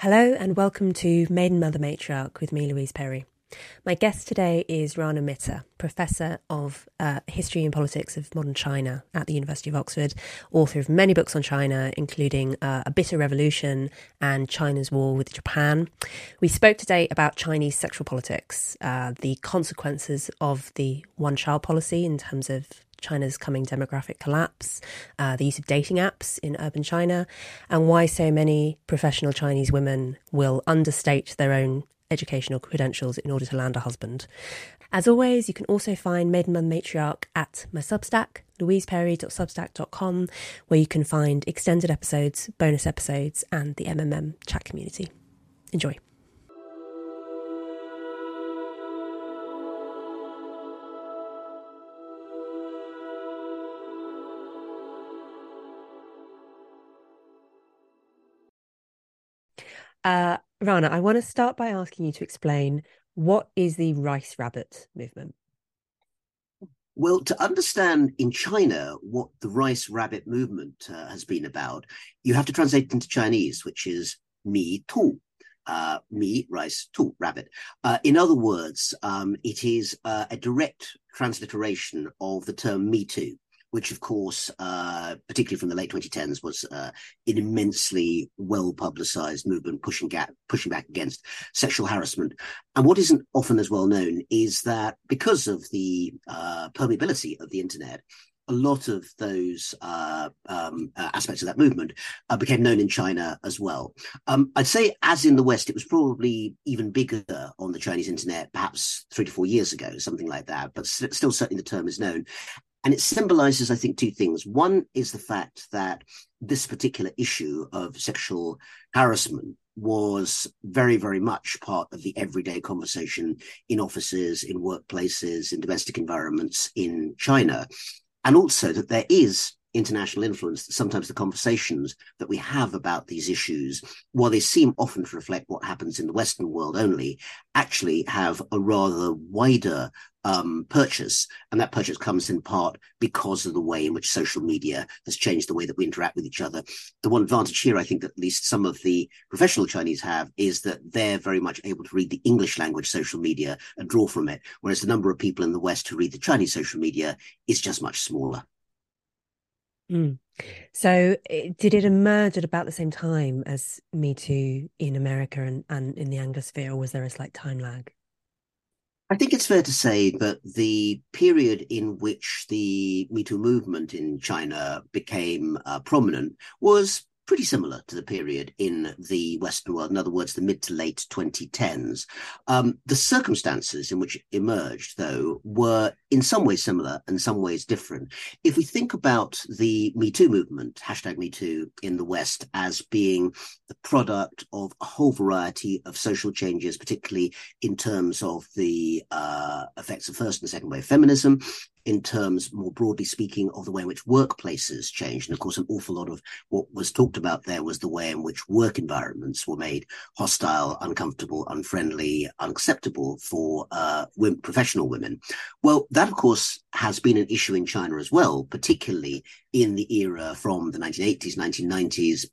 Hello and welcome to Maiden Mother Matriarch with me, Louise Perry. My guest today is Rana Mitter, Professor of uh, History and Politics of Modern China at the University of Oxford, author of many books on China, including uh, A Bitter Revolution and China's War with Japan. We spoke today about Chinese sexual politics, uh, the consequences of the one child policy in terms of China's coming demographic collapse, uh, the use of dating apps in urban China, and why so many professional Chinese women will understate their own educational credentials in order to land a husband. As always, you can also find Maiden Mother Matriarch at my Substack, louiseperry.substack.com, where you can find extended episodes, bonus episodes, and the MMM chat community. Enjoy. Uh, Rana, I want to start by asking you to explain what is the rice rabbit movement? Well, to understand in China what the rice rabbit movement uh, has been about, you have to translate it into Chinese, which is mi tu, uh, mi, rice, tu, rabbit. Uh, in other words, um, it is uh, a direct transliteration of the term me too which of course, uh, particularly from the late 2010s, was uh, an immensely well publicized movement pushing, ga- pushing back against sexual harassment. And what isn't often as well known is that because of the uh, permeability of the internet, a lot of those uh, um, uh, aspects of that movement uh, became known in China as well. Um, I'd say, as in the West, it was probably even bigger on the Chinese internet, perhaps three to four years ago, something like that. But st- still, certainly the term is known. And it symbolizes, I think, two things. One is the fact that this particular issue of sexual harassment was very, very much part of the everyday conversation in offices, in workplaces, in domestic environments in China. And also that there is international influence that sometimes the conversations that we have about these issues, while they seem often to reflect what happens in the Western world only, actually have a rather wider um, purchase. And that purchase comes in part because of the way in which social media has changed the way that we interact with each other. The one advantage here, I think, that at least some of the professional Chinese have is that they're very much able to read the English language social media and draw from it, whereas the number of people in the West who read the Chinese social media is just much smaller. Mm. So, did it emerge at about the same time as Me Too in America and, and in the Anglosphere, or was there a slight time lag? I think it's fair to say that the period in which the Me Too movement in China became uh, prominent was pretty similar to the period in the Western world. In other words, the mid to late 2010s. Um, the circumstances in which it emerged, though, were in some ways similar and some ways different. If we think about the Me Too movement, hashtag Me Too in the West, as being the product of a whole variety of social changes, particularly in terms of the uh, effects of first and second wave feminism, in terms, more broadly speaking, of the way in which workplaces changed. And of course, an awful lot of what was talked about there was the way in which work environments were made hostile, uncomfortable, unfriendly, unacceptable for uh, women, professional women. Well, that, of course, has been an issue in China as well, particularly in the era from the 1980s, 1990s,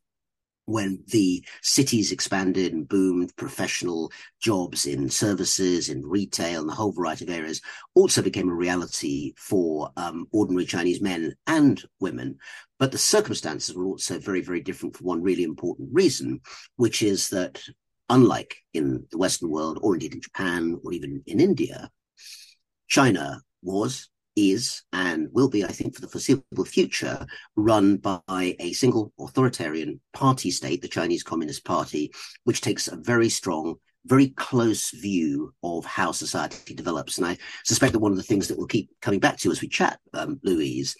when the cities expanded and boomed, professional jobs in services, in retail, and a whole variety of areas also became a reality for um, ordinary Chinese men and women. But the circumstances were also very, very different for one really important reason, which is that unlike in the Western world, or indeed in Japan, or even in India, China was is and will be, I think, for the foreseeable future, run by a single authoritarian party state, the Chinese Communist Party, which takes a very strong, very close view of how society develops. And I suspect that one of the things that we'll keep coming back to as we chat, um, Louise,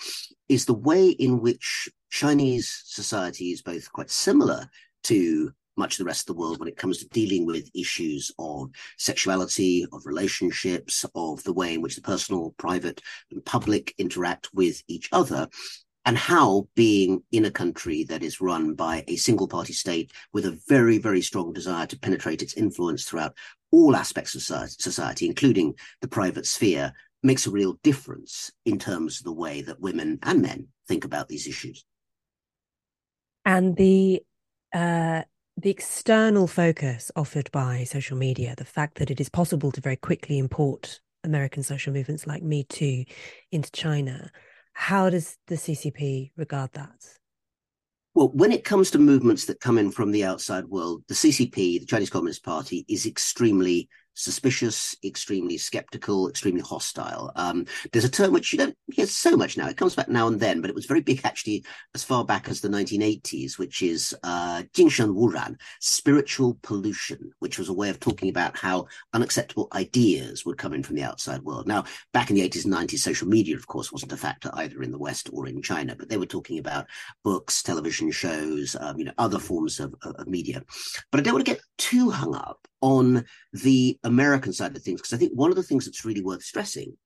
is the way in which Chinese society is both quite similar to much of the rest of the world when it comes to dealing with issues of sexuality, of relationships, of the way in which the personal, private, and public interact with each other. And how being in a country that is run by a single party state with a very, very strong desire to penetrate its influence throughout all aspects of society, including the private sphere, makes a real difference in terms of the way that women and men think about these issues. And the uh, the external focus offered by social media, the fact that it is possible to very quickly import American social movements like Me Too into China, how does the CCP regard that? Well, when it comes to movements that come in from the outside world, the CCP, the Chinese Communist Party, is extremely suspicious, extremely skeptical, extremely hostile. Um, there's a term which you don't hear so much now. It comes back now and then, but it was very big actually as far back as the 1980s, which is uh, Jingshen Wuran, spiritual pollution, which was a way of talking about how unacceptable ideas would come in from the outside world. Now, back in the 80s and 90s, social media, of course, wasn't a factor either in the West or in China, but they were talking about books, television shows, um, you know, other forms of, of media. But I don't want to get too hung up on the American side of things, because I think one of the things that's really worth stressing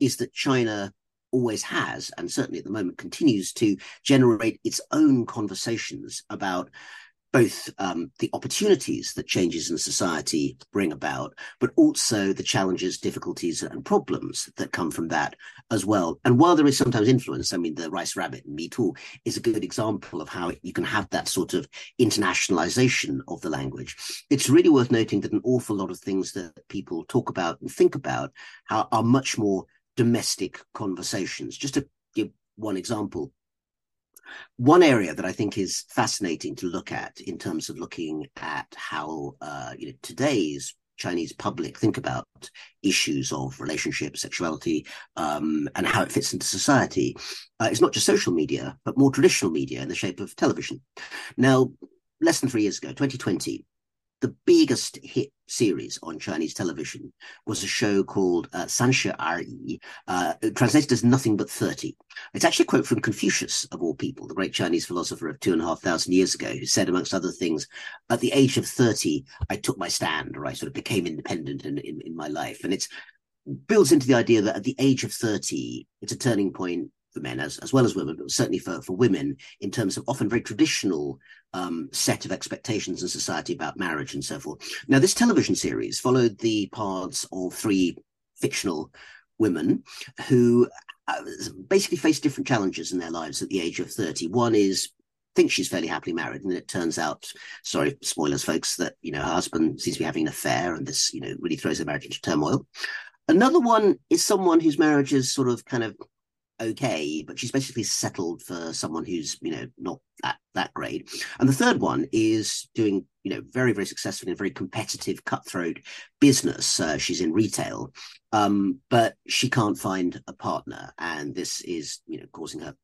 is that China always has, and certainly at the moment continues to generate its own conversations about both um, the opportunities that changes in society bring about, but also the challenges, difficulties, and problems that come from that as well. And while there is sometimes influence, I mean, the Rice Rabbit, Me Too, is a good example of how you can have that sort of internationalization of the language. It's really worth noting that an awful lot of things that people talk about and think about are, are much more domestic conversations. Just to give one example, one area that I think is fascinating to look at in terms of looking at how uh, you know today's Chinese public think about issues of relationship, sexuality, um, and how it fits into society. Uh, it's not just social media, but more traditional media in the shape of television. Now, less than three years ago, 2020, the biggest hit series on Chinese television was a show called uh, Sanshi Yi, uh, translated as Nothing But 30. It's actually a quote from Confucius, of all people, the great Chinese philosopher of two and a half thousand years ago, who said, amongst other things, at the age of 30, I took my stand, or I sort of became independent in, in, in my life. And it's builds into the idea that at the age of 30, it's a turning point for men as, as well as women, but certainly for, for women in terms of often very traditional um, set of expectations in society about marriage and so forth. Now, this television series followed the paths of three fictional women who uh, basically face different challenges in their lives at the age of 30. One is thinks she's fairly happily married, and it turns out, sorry, spoilers, folks, that you know her husband seems to be having an affair, and this you know really throws their marriage into turmoil. Another one is someone whose marriage is sort of kind of okay, but she's basically settled for someone who's, you know, not that that great. And the third one is doing, you know, very, very successful in a very competitive, cutthroat business. Uh, she's in retail, um, but she can't find a partner. And this is, you know, causing her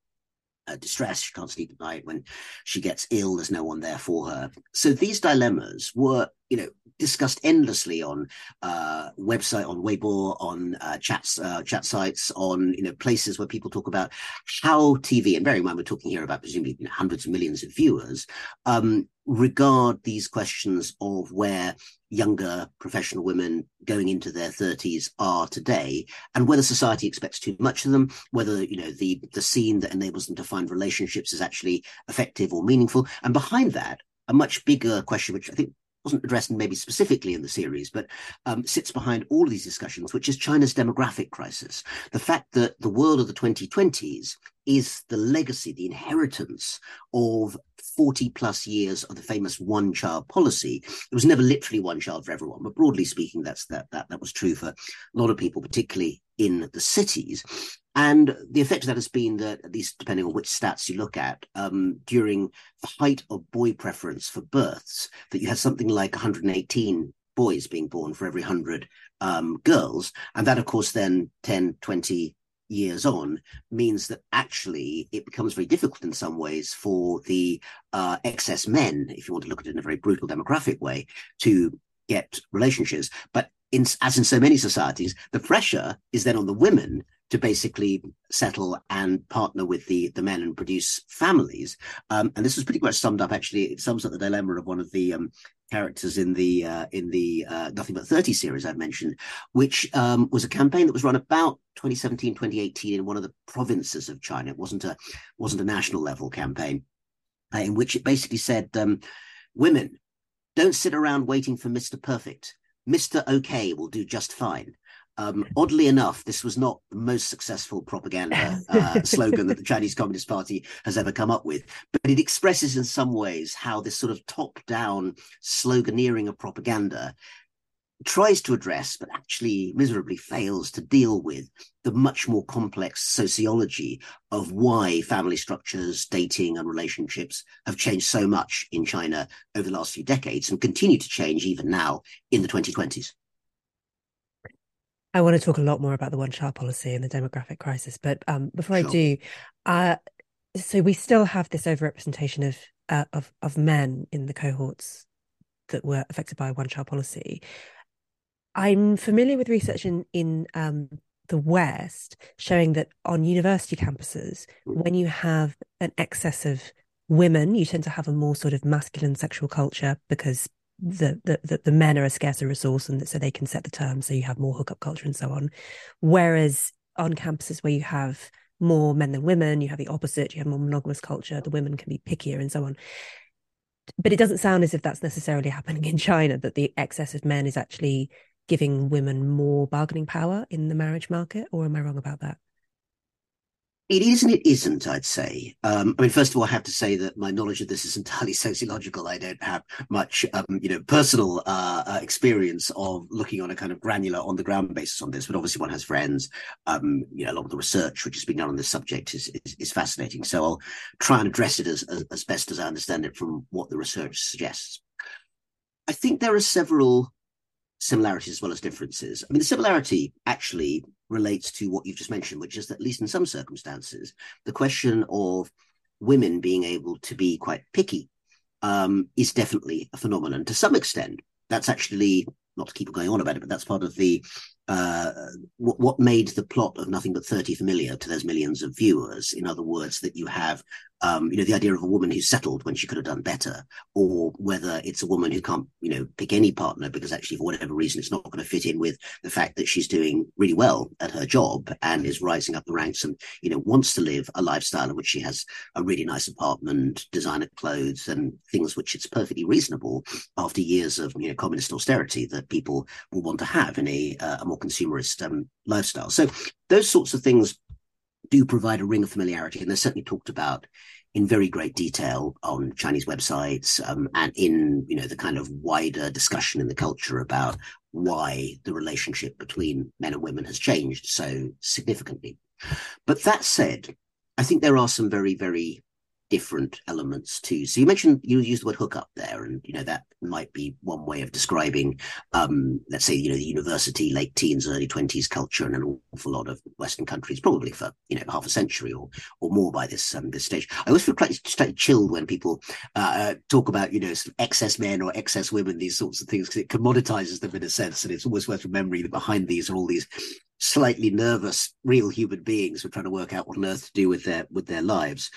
uh, distress. She can't sleep at night. When she gets ill, there's no one there for her. So these dilemmas were, you know, discussed endlessly on uh, website, on Weibo, on uh, chats, uh, chat sites, on you know places where people talk about how TV. And bearing in mind, we're talking here about presumably you know, hundreds of millions of viewers. Um, regard these questions of where younger professional women going into their 30s are today and whether society expects too much of them whether you know the the scene that enables them to find relationships is actually effective or meaningful and behind that a much bigger question which i think wasn't addressed maybe specifically in the series, but um, sits behind all of these discussions, which is China's demographic crisis. The fact that the world of the 2020s is the legacy, the inheritance of 40 plus years of the famous one child policy. It was never literally one child for everyone, but broadly speaking, that's that that that was true for a lot of people, particularly in the cities. And the effect of that has been that, at least depending on which stats you look at, um, during the height of boy preference for births, that you had something like 118 boys being born for every 100 um, girls. And that, of course, then 10, 20 years on means that actually it becomes very difficult in some ways for the uh, excess men, if you want to look at it in a very brutal demographic way, to get relationships. But in, as in so many societies, the pressure is then on the women to basically settle and partner with the the men and produce families. Um, and this was pretty much summed up. Actually, it sums up the dilemma of one of the um, characters in the uh, in the uh, Nothing But Thirty series I've mentioned, which um, was a campaign that was run about 2017, 2018 in one of the provinces of China. It wasn't a wasn't a national level campaign, uh, in which it basically said, um, "Women, don't sit around waiting for Mister Perfect. Mister Okay will do just fine." Um, oddly enough, this was not the most successful propaganda uh, slogan that the Chinese Communist Party has ever come up with, but it expresses in some ways how this sort of top down sloganeering of propaganda tries to address, but actually miserably fails to deal with the much more complex sociology of why family structures, dating, and relationships have changed so much in China over the last few decades and continue to change even now in the 2020s. I want to talk a lot more about the one child policy and the demographic crisis, but um, before sure. I do, uh, so we still have this overrepresentation of uh, of of men in the cohorts that were affected by one child policy. I'm familiar with research in in um, the West showing that on university campuses, when you have an excess of women, you tend to have a more sort of masculine sexual culture because the the the, men are a scarcer resource, and so they can set the terms. So you have more hookup culture and so on. Whereas on campuses where you have more men than women, you have the opposite. You have more monogamous culture. The women can be pickier and so on. But it doesn't sound as if that's necessarily happening in China. That the excess of men is actually giving women more bargaining power in the marriage market, or am I wrong about that? It is and it isn't, I'd say. Um, I mean, first of all, I have to say that my knowledge of this is entirely sociological. I don't have much, um, you know, personal uh, uh, experience of looking on a kind of granular, on the ground basis on this. But obviously, one has friends. Um, you know, a lot of the research which has been done on this subject is is, is fascinating. So I'll try and address it as, as as best as I understand it from what the research suggests. I think there are several similarities as well as differences. I mean, the similarity actually relates to what you've just mentioned, which is that, at least in some circumstances, the question of women being able to be quite picky um, is definitely a phenomenon. To some extent, that's actually not to keep going on about it, but that's part of the uh, what, what made the plot of Nothing But 30 familiar to those millions of viewers. In other words, that you have, um, you know, the idea of a woman who's settled when she could have done better, or whether it's a woman who can't, you know, pick any partner because actually, for whatever reason, it's not going to fit in with the fact that she's doing really well at her job and is rising up the ranks and, you know, wants to live a lifestyle in which she has a really nice apartment, designer clothes, and things which it's perfectly reasonable after years of, you know, communist austerity that people will want to have in a, uh, a more consumerist um, lifestyle. So those sorts of things do provide a ring of familiarity, and they're certainly talked about in very great detail on Chinese websites um, and in you know the kind of wider discussion in the culture about why the relationship between men and women has changed so significantly. But that said, I think there are some very very different elements too. So you mentioned you used the word hookup there, and you know that might be one way of describing, um, let's say, you know, the university, late teens, early twenties culture in an awful lot of Western countries, probably for you know half a century or or more by this um, this stage. I always feel quite, quite chilled when people uh, talk about you know sort of excess men or excess women, these sorts of things, because it commoditizes them in a sense, and it's always worth remembering that behind these are all these slightly nervous real human beings who are trying to work out what on earth to do with their with their lives.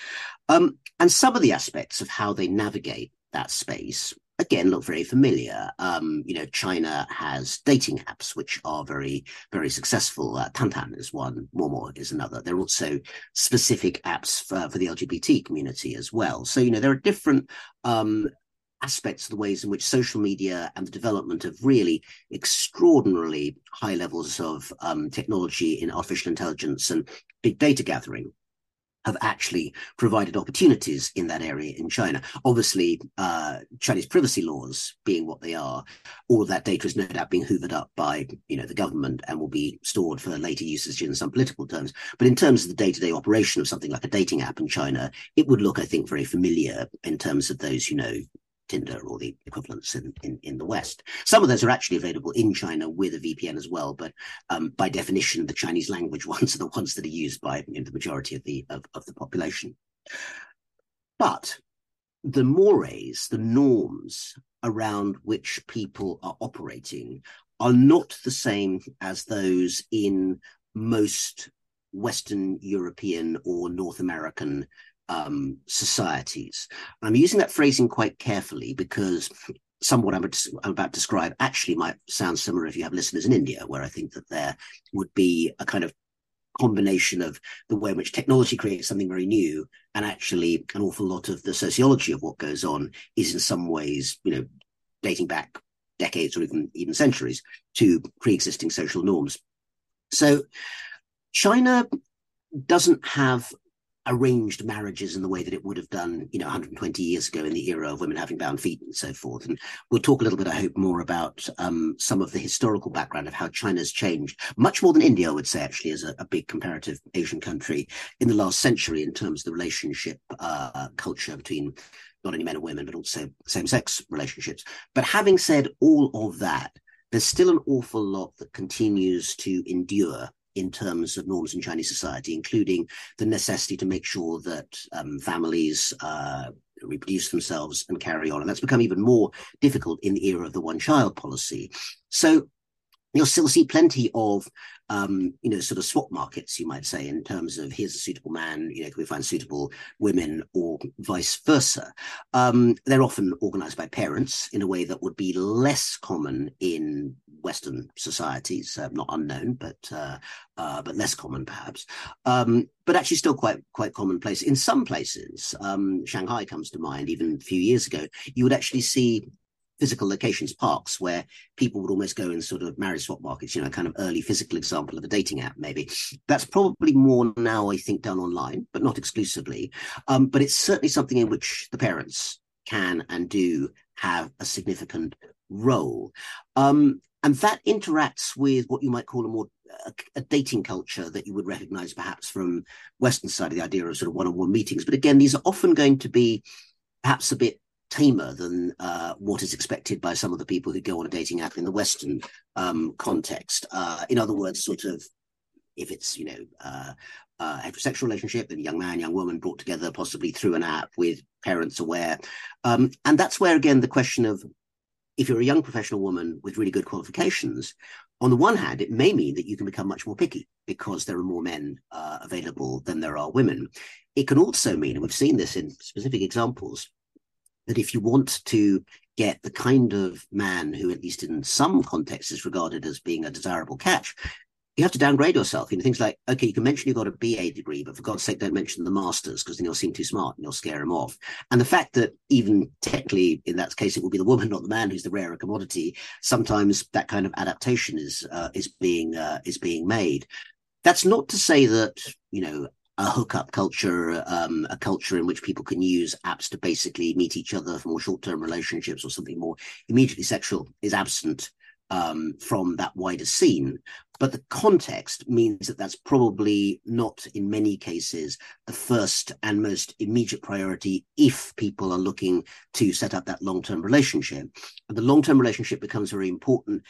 Um, and some of the aspects of how they navigate that space again look very familiar. Um, you know china has dating apps which are very very successful. Uh, tantan is one momo is another. There are also specific apps for, for the lgbt community as well. So you know there are different um, aspects of the ways in which social media and the development of really extraordinarily high levels of um, technology in artificial intelligence and big data gathering have actually provided opportunities in that area in China. Obviously, uh, Chinese privacy laws being what they are, all of that data is no doubt being hoovered up by you know the government and will be stored for later usage in some political terms. But in terms of the day-to-day operation of something like a dating app in China, it would look, I think, very familiar in terms of those you know Tinder or the equivalents in, in, in, the West. Some of those are actually available in China with a VPN as well, but um, by definition, the Chinese language ones are the ones that are used by you know, the majority of the of, of the population. But the mores, the norms around which people are operating, are not the same as those in most Western European or North American um, societies. I'm using that phrasing quite carefully because somewhat I'm, I'm about to describe actually might sound similar if you have listeners in India, where I think that there would be a kind of combination of the way in which technology creates something very new and actually an awful lot of the sociology of what goes on is in some ways, you know, dating back decades or even even centuries to pre-existing social norms. So China doesn't have arranged marriages in the way that it would have done, you know, 120 years ago in the era of women having bound feet and so forth. And we'll talk a little bit, I hope, more about um, some of the historical background of how China's changed, much more than India, I would say, actually, as a, a big comparative Asian country in the last century in terms of the relationship uh, culture between not only men and women, but also same sex relationships. But having said all of that, there's still an awful lot that continues to endure in terms of norms in Chinese society, including the necessity to make sure that um, families uh, reproduce themselves and carry on. And that's become even more difficult in the era of the one child policy. So you'll still see plenty of um, you know, sort of swap markets, you might say, in terms of here's a suitable man, you know, can we find suitable women or vice versa? Um, they're often organized by parents in a way that would be less common in Western societies, uh, not unknown, but uh, uh, but less common perhaps, um, but actually still quite quite commonplace. In some places, um, Shanghai comes to mind. Even a few years ago, you would actually see physical locations, parks, where people would almost go in sort of marriage swap markets, you know, kind of early physical example of a dating app, maybe. That's probably more now, I think, done online, but not exclusively. Um, but it's certainly something in which the parents can and do have a significant role. Um, and that interacts with what you might call a more a, a, dating culture that you would recognize perhaps from Western side of the idea of sort of one-on-one meetings. But again, these are often going to be perhaps a bit tamer than uh, what is expected by some of the people who go on a dating app in the Western um, context. Uh, in other words, sort of if it's you know uh, a heterosexual relationship, then young man, young woman brought together possibly through an app with parents aware, um, and that's where again the question of if you're a young professional woman with really good qualifications, on the one hand, it may mean that you can become much more picky because there are more men uh, available than there are women. It can also mean, and we've seen this in specific examples, that if you want to get the kind of man who, at least in some contexts, is regarded as being a desirable catch, you have to downgrade yourself. You know, things like, okay, you can mention you've got a BA degree, but for God's sake, don't mention the masters because then you'll seem too smart and you'll scare him off. And the fact that even technically, in that case, it will be the woman, not the man, who's the rarer commodity. Sometimes that kind of adaptation is uh, is being uh, is being made. That's not to say that you know a hookup culture, um, a culture in which people can use apps to basically meet each other for more short-term relationships or something more immediately sexual is absent um, from that wider scene. But the context means that that's probably not, in many cases, the first and most immediate priority if people are looking to set up that long term relationship. And the long term relationship becomes very important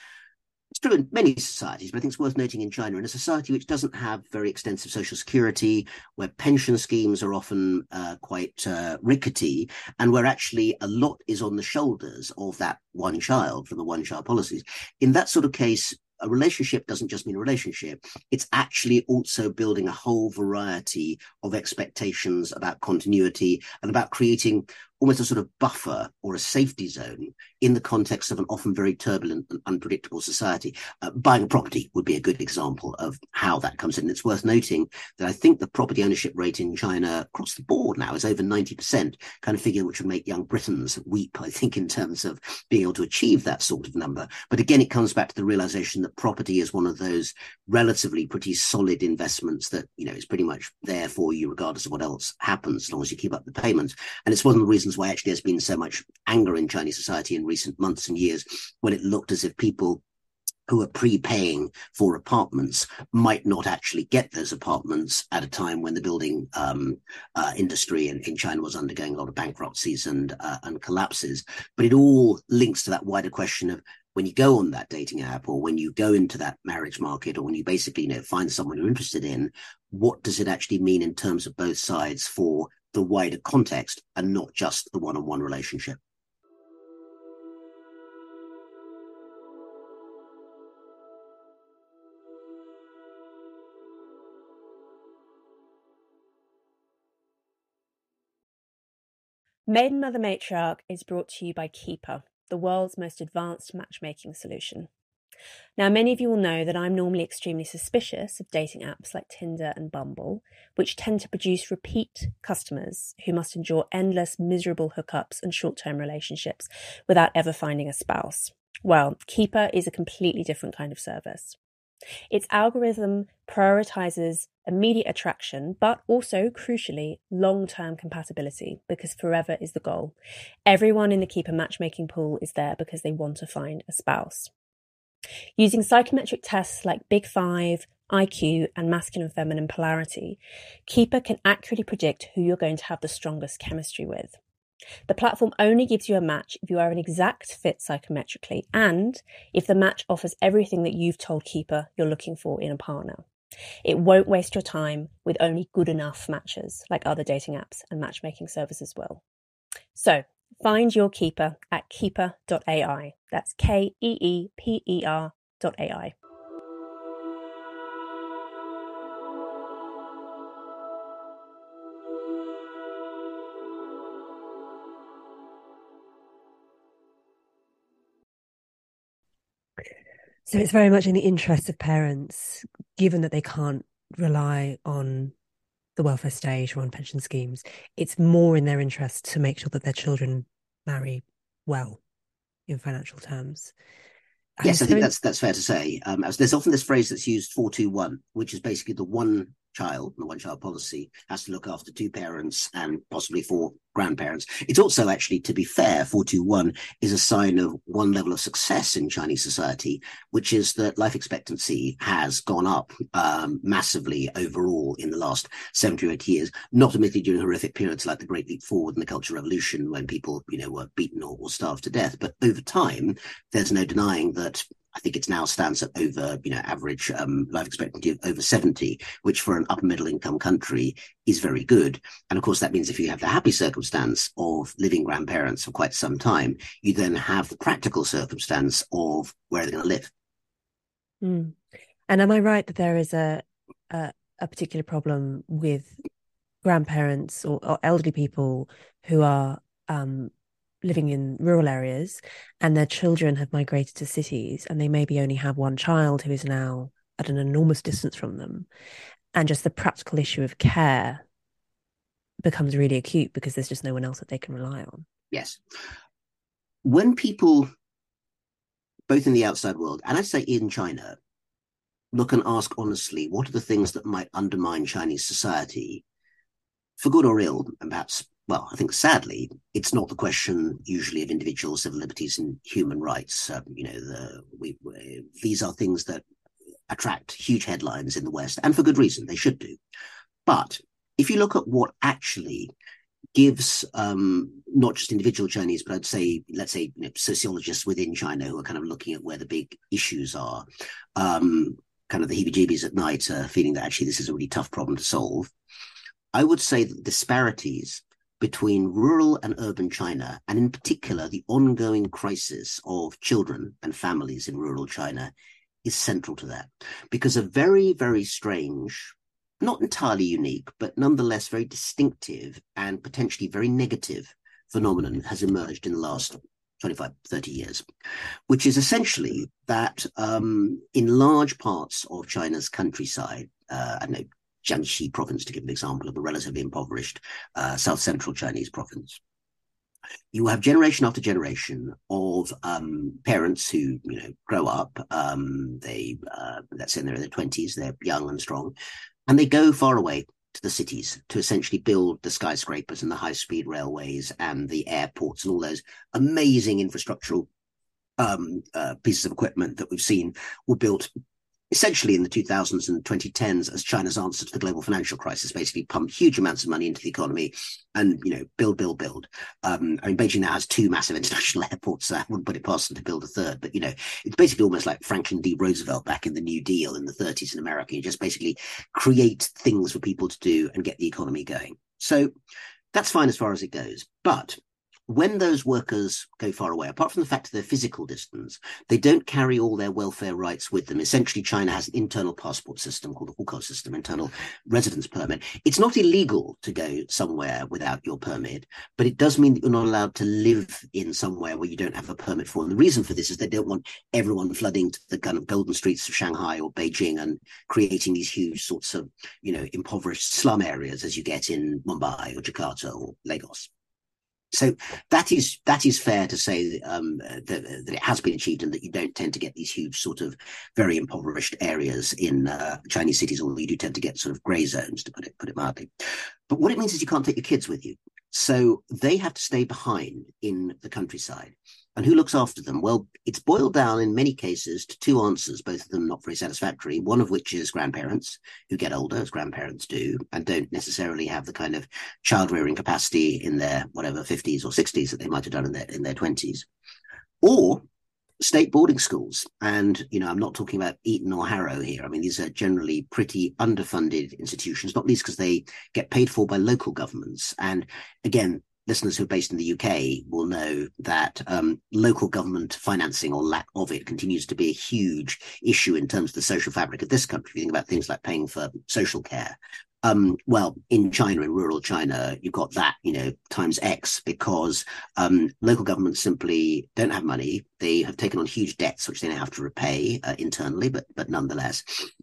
it's true in many societies, but I think it's worth noting in China, in a society which doesn't have very extensive social security, where pension schemes are often uh, quite uh, rickety, and where actually a lot is on the shoulders of that one child from the one child policies. In that sort of case, a relationship doesn't just mean a relationship. It's actually also building a whole variety of expectations about continuity and about creating almost a sort of buffer or a safety zone in the context of an often very turbulent and unpredictable society. Uh, buying a property would be a good example of how that comes in. It's worth noting that I think the property ownership rate in China across the board now is over 90%, kind of figure which would make young Britons weep, I think, in terms of being able to achieve that sort of number. But again, it comes back to the realization that property is one of those relatively pretty solid investments that, you know, is pretty much there for you regardless of what else happens, as long as you keep up the payments. And it's one of the reasons why actually there's been so much anger in Chinese society in recent months and years when it looked as if people who are prepaying for apartments might not actually get those apartments at a time when the building um, uh, industry in, in, China was undergoing a lot of bankruptcies and uh, and collapses. But it all links to that wider question of when you go on that dating app or when you go into that marriage market or when you basically you know find someone you're interested in, what does it actually mean in terms of both sides for the wider context and not just the one-on-one relationship? Maiden Mother Matriarch is brought to you by Keeper, the world's most advanced matchmaking solution. Now, many of you will know that I'm normally extremely suspicious of dating apps like Tinder and Bumble, which tend to produce repeat customers who must endure endless, miserable hookups and short term relationships without ever finding a spouse. Well, Keeper is a completely different kind of service. Its algorithm prioritizes immediate attraction, but also, crucially, long term compatibility because forever is the goal. Everyone in the Keeper matchmaking pool is there because they want to find a spouse. Using psychometric tests like Big Five, IQ, and masculine feminine polarity, Keeper can accurately predict who you're going to have the strongest chemistry with. The platform only gives you a match if you are an exact fit psychometrically and if the match offers everything that you've told Keeper you're looking for in a partner. It won't waste your time with only good enough matches like other dating apps and matchmaking services will. So, find your keeper at keeper.ai. That's K E E P E R.ai. So it's very much in the interest of parents, given that they can't rely on the welfare state or on pension schemes. It's more in their interest to make sure that their children marry well in financial terms. Yes, I think that's that's fair to say. Um, there's often this phrase that's used four two one, which is basically the one child, and the one child policy, has to look after two parents and possibly four grandparents. It's also actually, to be fair, 421 is a sign of one level of success in Chinese society, which is that life expectancy has gone up um, massively overall in the last 70 or 80 years, not admittedly during horrific periods like the Great Leap Forward and the Cultural Revolution when people, you know, were beaten or, or starved to death. But over time, there's no denying that I think it now stands at over, you know, average um, life expectancy of over 70, which for an upper middle income country is very good. And of course, that means if you have the happy circumstance of living grandparents for quite some time, you then have the practical circumstance of where they're going to live. Mm. And am I right that there is a, a, a particular problem with grandparents or, or elderly people who are um, living in rural areas and their children have migrated to cities and they maybe only have one child who is now at an enormous distance from them. And just the practical issue of care becomes really acute because there's just no one else that they can rely on. Yes. When people both in the outside world and i'd say in china look and ask honestly what are the things that might undermine chinese society for good or ill and perhaps well, I think sadly, it's not the question usually of individual civil liberties and human rights. Um, you know, the, we, we, these are things that attract huge headlines in the West, and for good reason. They should do. But if you look at what actually gives um, not just individual Chinese, but I'd say, let's say, you know, sociologists within China who are kind of looking at where the big issues are, um, kind of the heebie-jeebies at night, uh, feeling that actually this is a really tough problem to solve. I would say that disparities between rural and urban China, and in particular, the ongoing crisis of children and families in rural China is central to that. Because a very, very strange, not entirely unique, but nonetheless very distinctive and potentially very negative phenomenon has emerged in the last 25, 30 years, which is essentially that um, in large parts of China's countryside, uh, I know Jiangxi province, to give an example of a relatively impoverished uh, south central Chinese province. You have generation after generation of um, parents who, you know, grow up. Um, they, uh, let's say, they're in their twenties, they're young and strong, and they go far away to the cities to essentially build the skyscrapers and the high speed railways and the airports and all those amazing infrastructural um, uh, pieces of equipment that we've seen were built essentially in the 2000s and 2010s as China's answer to the global financial crisis, basically pumped huge amounts of money into the economy and, you know, build, build, build. Um, I mean, Beijing now has two massive international airports, so I wouldn't put it past them to build a third, but, you know, it's basically almost like Franklin D. Roosevelt back in the New Deal in the 30s in America. You just basically create things for people to do and get the economy going. So that's fine as far as it goes. But when those workers go far away, apart from the fact of their physical distance, they don't carry all their welfare rights with them. Essentially, China has an internal passport system called the Hukou system, internal residence permit. It's not illegal to go somewhere without your permit, but it does mean that you're not allowed to live in somewhere where you don't have a permit for. And the reason for this is they don't want everyone flooding to the kind of golden streets of Shanghai or Beijing and creating these huge sorts of, you know, impoverished slum areas as you get in Mumbai or Jakarta or Lagos. So that is that is fair to say um, that, that, it has been achieved, and that you don't tend to get these huge sort of very impoverished areas in uh, Chinese cities, although you do tend to get sort of grey zones, to put it put it mildly. But what it means is you can't take your kids with you, so they have to stay behind in the countryside. And who looks after them? Well, it's boiled down in many cases to two answers, both of them not very satisfactory. One of which is grandparents who get older, as grandparents do, and don't necessarily have the kind of child rearing capacity in their whatever 50s or 60s that they might have done in their in their 20s. Or state boarding schools. And, you know, I'm not talking about Eton or Harrow here. I mean, these are generally pretty underfunded institutions, not least because they get paid for by local governments. And again, listeners who are based in the UK will know that um, local government financing or lack of it continues to be a huge issue in terms of the social fabric of this country. If you think about things like paying for social care, um, well, in China, in rural China, you've got that, you know, times X because um, local governments simply don't have money. They have taken on huge debts, which they now have to repay uh, internally, but but nonetheless,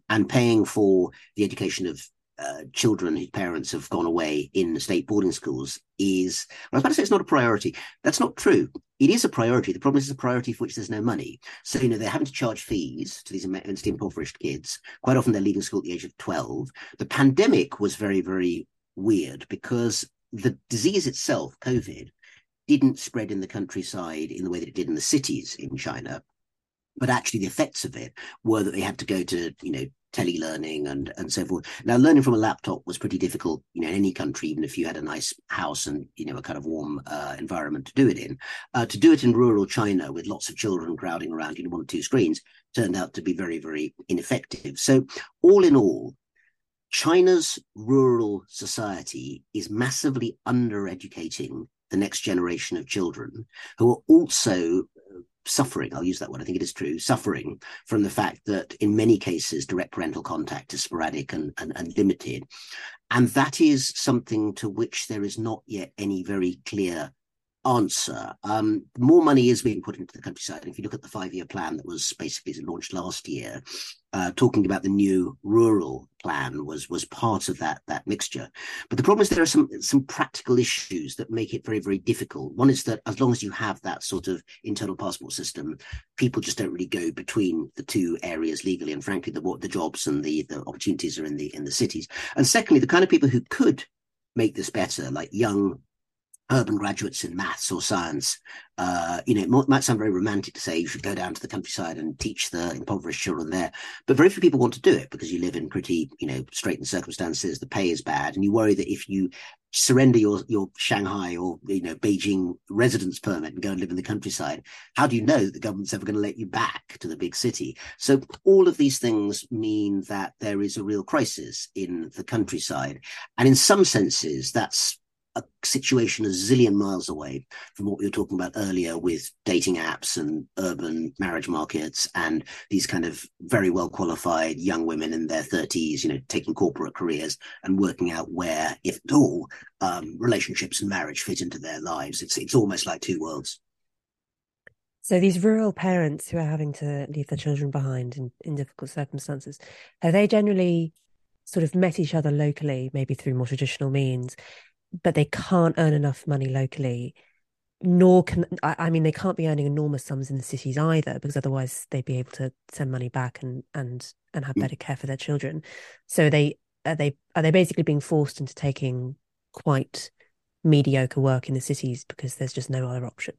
and paying for the education of uh, children whose parents have gone away in the state boarding schools is, well, I was about to say it's not a priority. That's not true. It is a priority. The problem is it's a priority for which there's no money. So, you know, they're having to charge fees to these immensely impoverished kids. Quite often they're leaving school at the age of 12. The pandemic was very, very weird because the disease itself, COVID, didn't spread in the countryside in the way that it did in the cities in China but actually the effects of it were that they had to go to you know telelearning and and so forth. Now, learning from a laptop was pretty difficult, you know, in any country, even if you had a nice house and you know a kind of warm uh, environment to do it in. Uh, to do it in rural China with lots of children crowding around, you know, one or two screens turned out to be very very ineffective. So, all in all. China's rural society is massively undereducating the next generation of children who are also suffering, I'll use that word, I think it is true, suffering from the fact that in many cases direct parental contact is sporadic and, and, and limited. And that is something to which there is not yet any very clear answer. Um, more money is being put into the countryside. If you look at the five year plan that was basically launched last year, uh, talking about the new rural plan was was part of that that mixture. But the problem is there are some some practical issues that make it very very difficult. One is that as long as you have that sort of internal passport system, people just don't really go between the two areas legally. And frankly, the what the jobs and the the opportunities are in the in the cities. And secondly, the kind of people who could make this better, like young urban graduates in maths or science. Uh, you know, it might sound very romantic to say you should go down to the countryside and teach the impoverished children there, but very few people want to do it because you live in pretty, you know, straitened circumstances. The pay is bad, and you worry that if you surrender your your Shanghai or you know Beijing residence permit and go and live in the countryside, how do you know the government's ever going to let you back to the big city? So all of these things mean that there is a real crisis in the countryside, and in some senses, that's a situation a zillion miles away from what we were talking about earlier with dating apps and urban marriage markets and these kind of very well qualified young women in their 30s, you know, taking corporate careers and working out where, if at all, um, relationships and marriage fit into their lives. It's it's almost like two worlds. So these rural parents who are having to leave their children behind in, in difficult circumstances, are they generally sort of met each other locally, maybe through more traditional means, but they can't earn enough money locally nor can I, I, mean they can't be earning enormous sums in the cities either because otherwise they'd be able to send money back and and and have mm. better care for their children so they are they are they basically being forced into taking quite mediocre work in the cities because there's just no other option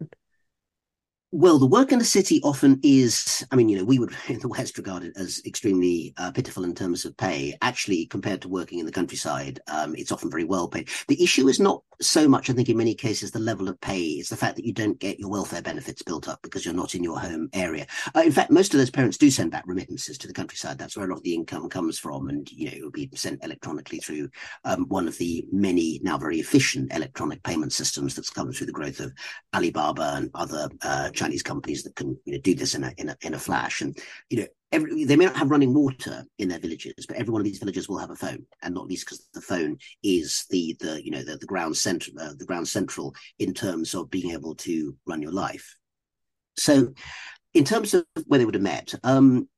well, the work in the city often is, I mean, you know, we would in the West regard it as extremely uh, pitiful in terms of pay. Actually, compared to working in the countryside, um, it's often very well paid. The issue is not so much, I think, in many cases, the level of pay. It's the fact that you don't get your welfare benefits built up because you're not in your home area. Uh, in fact, most of those parents do send back remittances to the countryside. That's where a lot of the income comes from. And, you know, it will be sent electronically through um, one of the many now very efficient electronic payment systems that's come through the growth of Alibaba and other uh, Chinese companies that can you know, do this in a, in a in a flash. And you know, every they may not have running water in their villages, but every one of these villages will have a phone, and not least because the phone is the the you know the, the ground center uh, the ground central in terms of being able to run your life. So, in terms of where they would have met, um,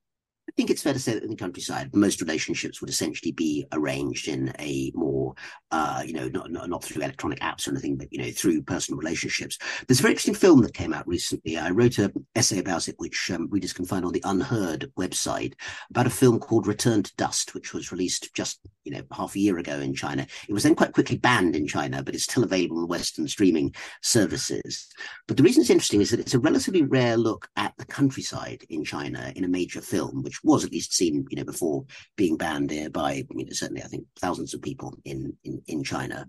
I think it's fair to say that in the countryside, most relationships would essentially be arranged in a more, uh, you know, not, not, not through electronic apps or anything, but you know, through personal relationships. There's a very interesting film that came out recently. I wrote an essay about it, which um, readers can find on the UnHerd website, about a film called Return to Dust, which was released just you know half a year ago in China. It was then quite quickly banned in China, but it's still available on Western streaming services. But the reason it's interesting is that it's a relatively rare look at the countryside in China in a major film, which was at least seen, you know, before being banned there by, you know, certainly I think thousands of people in in, in China.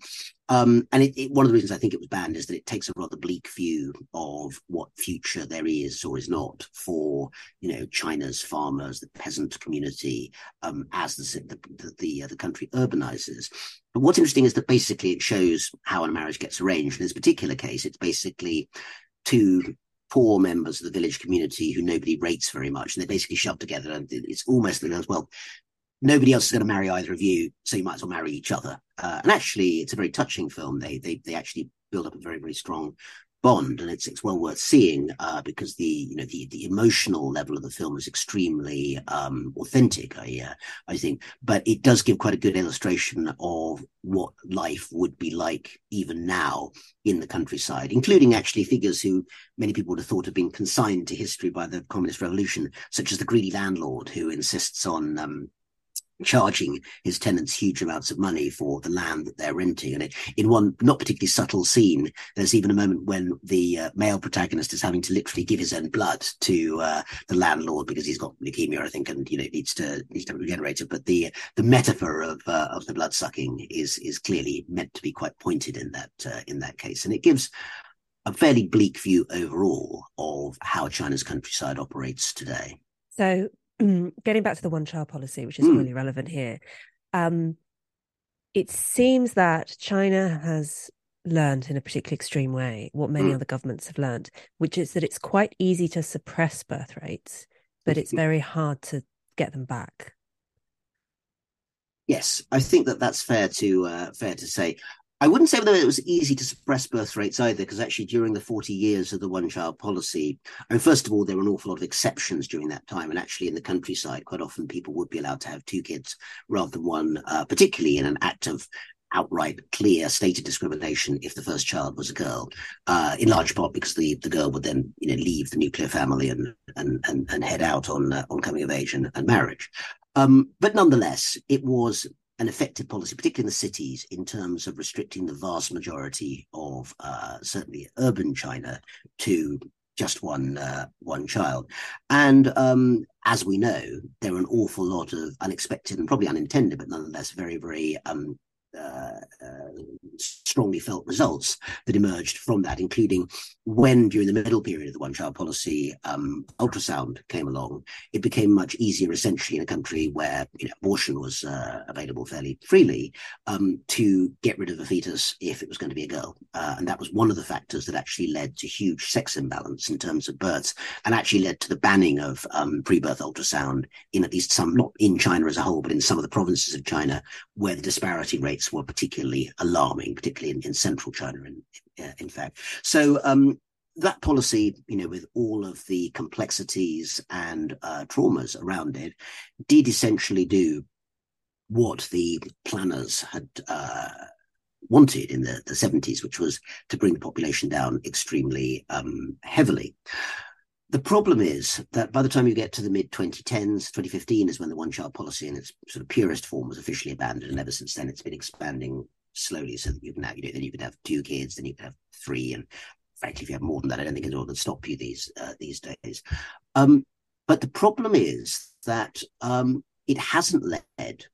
Um, and it, it, one of the reasons I think it was banned is that it takes a rather bleak view of what future there is or is not for you know China's farmers, the peasant community, um, as the the the, uh, the country urbanizes. But what's interesting is that basically it shows how a marriage gets arranged. In this particular case, it's basically two poor members of the village community who nobody rates very much, and they're basically shoved together. And it's almost like, well, nobody else is going to marry either of you, so you might as well marry each other. Uh, and actually, it's a very touching film. They they they actually build up a very very strong bond, and it's it's well worth seeing uh, because the you know the the emotional level of the film is extremely um, authentic. I uh, I think, but it does give quite a good illustration of what life would be like even now in the countryside, including actually figures who many people would have thought have been consigned to history by the communist revolution, such as the greedy landlord who insists on um, charging his tenants huge amounts of money for the land that they're renting. And it, in one not particularly subtle scene, there's even a moment when the uh, male protagonist is having to literally give his own blood to uh, the landlord because he's got leukemia, I think, and you know needs to needs to regenerate it. But the the metaphor of uh, of the blood sucking is is clearly meant to be quite pointed in that uh, in that case, and it gives a fairly bleak view overall of how China's countryside operates today. So getting back to the one child policy, which is mm. really relevant here, um, it seems that China has learned in a particularly extreme way what many mm. other governments have learned, which is that it's quite easy to suppress birth rates, but it's very hard to get them back. Yes, I think that that's fair to uh, fair to say. I wouldn't say that it was easy to suppress birth rates either, because actually during the 40 years of the one child policy, I mean, first of all, there were an awful lot of exceptions during that time. And actually in the countryside, quite often people would be allowed to have two kids rather than one, uh, particularly in an act of outright, clear, stated discrimination if the first child was a girl, uh, in large part because the, the girl would then, you know, leave the nuclear family and and and, and head out on uh, on coming of age and, and marriage. Um, but nonetheless, it was an effective policy, particularly in the cities, in terms of restricting the vast majority of uh, certainly urban China to just one uh, one child. And um, as we know, there are an awful lot of unexpected and probably unintended, but nonetheless very very um, strongly felt results that emerged from that, including when during the middle period of the one child policy, um, ultrasound came along. It became much easier, essentially, in a country where you know, abortion was uh, available fairly freely, um, to get rid of a fetus if it was going to be a girl. Uh, and that was one of the factors that actually led to huge sex imbalance in terms of births, and actually led to the banning of um, pre-birth ultrasound in at least some, not in China as a whole, but in some of the provinces of China where the disparity rate rates were particularly alarming, particularly in, in central China, in, in fact. So um, that policy, you know, with all of the complexities and uh, traumas around it, did essentially do what the planners had uh, wanted in the, the 70s, which was to bring the population down extremely um, heavily. The problem is that by the time you get to the mid 2010s, 2015 is when the one child policy in its sort of purest form was officially abandoned. And ever since then, it's been expanding slowly so that you can have, you know, then you can have two kids, then you can have three. And frankly, if you have more than that, I don't think it's all going to stop you these, uh, these days. Um, but the problem is that um, it hasn't led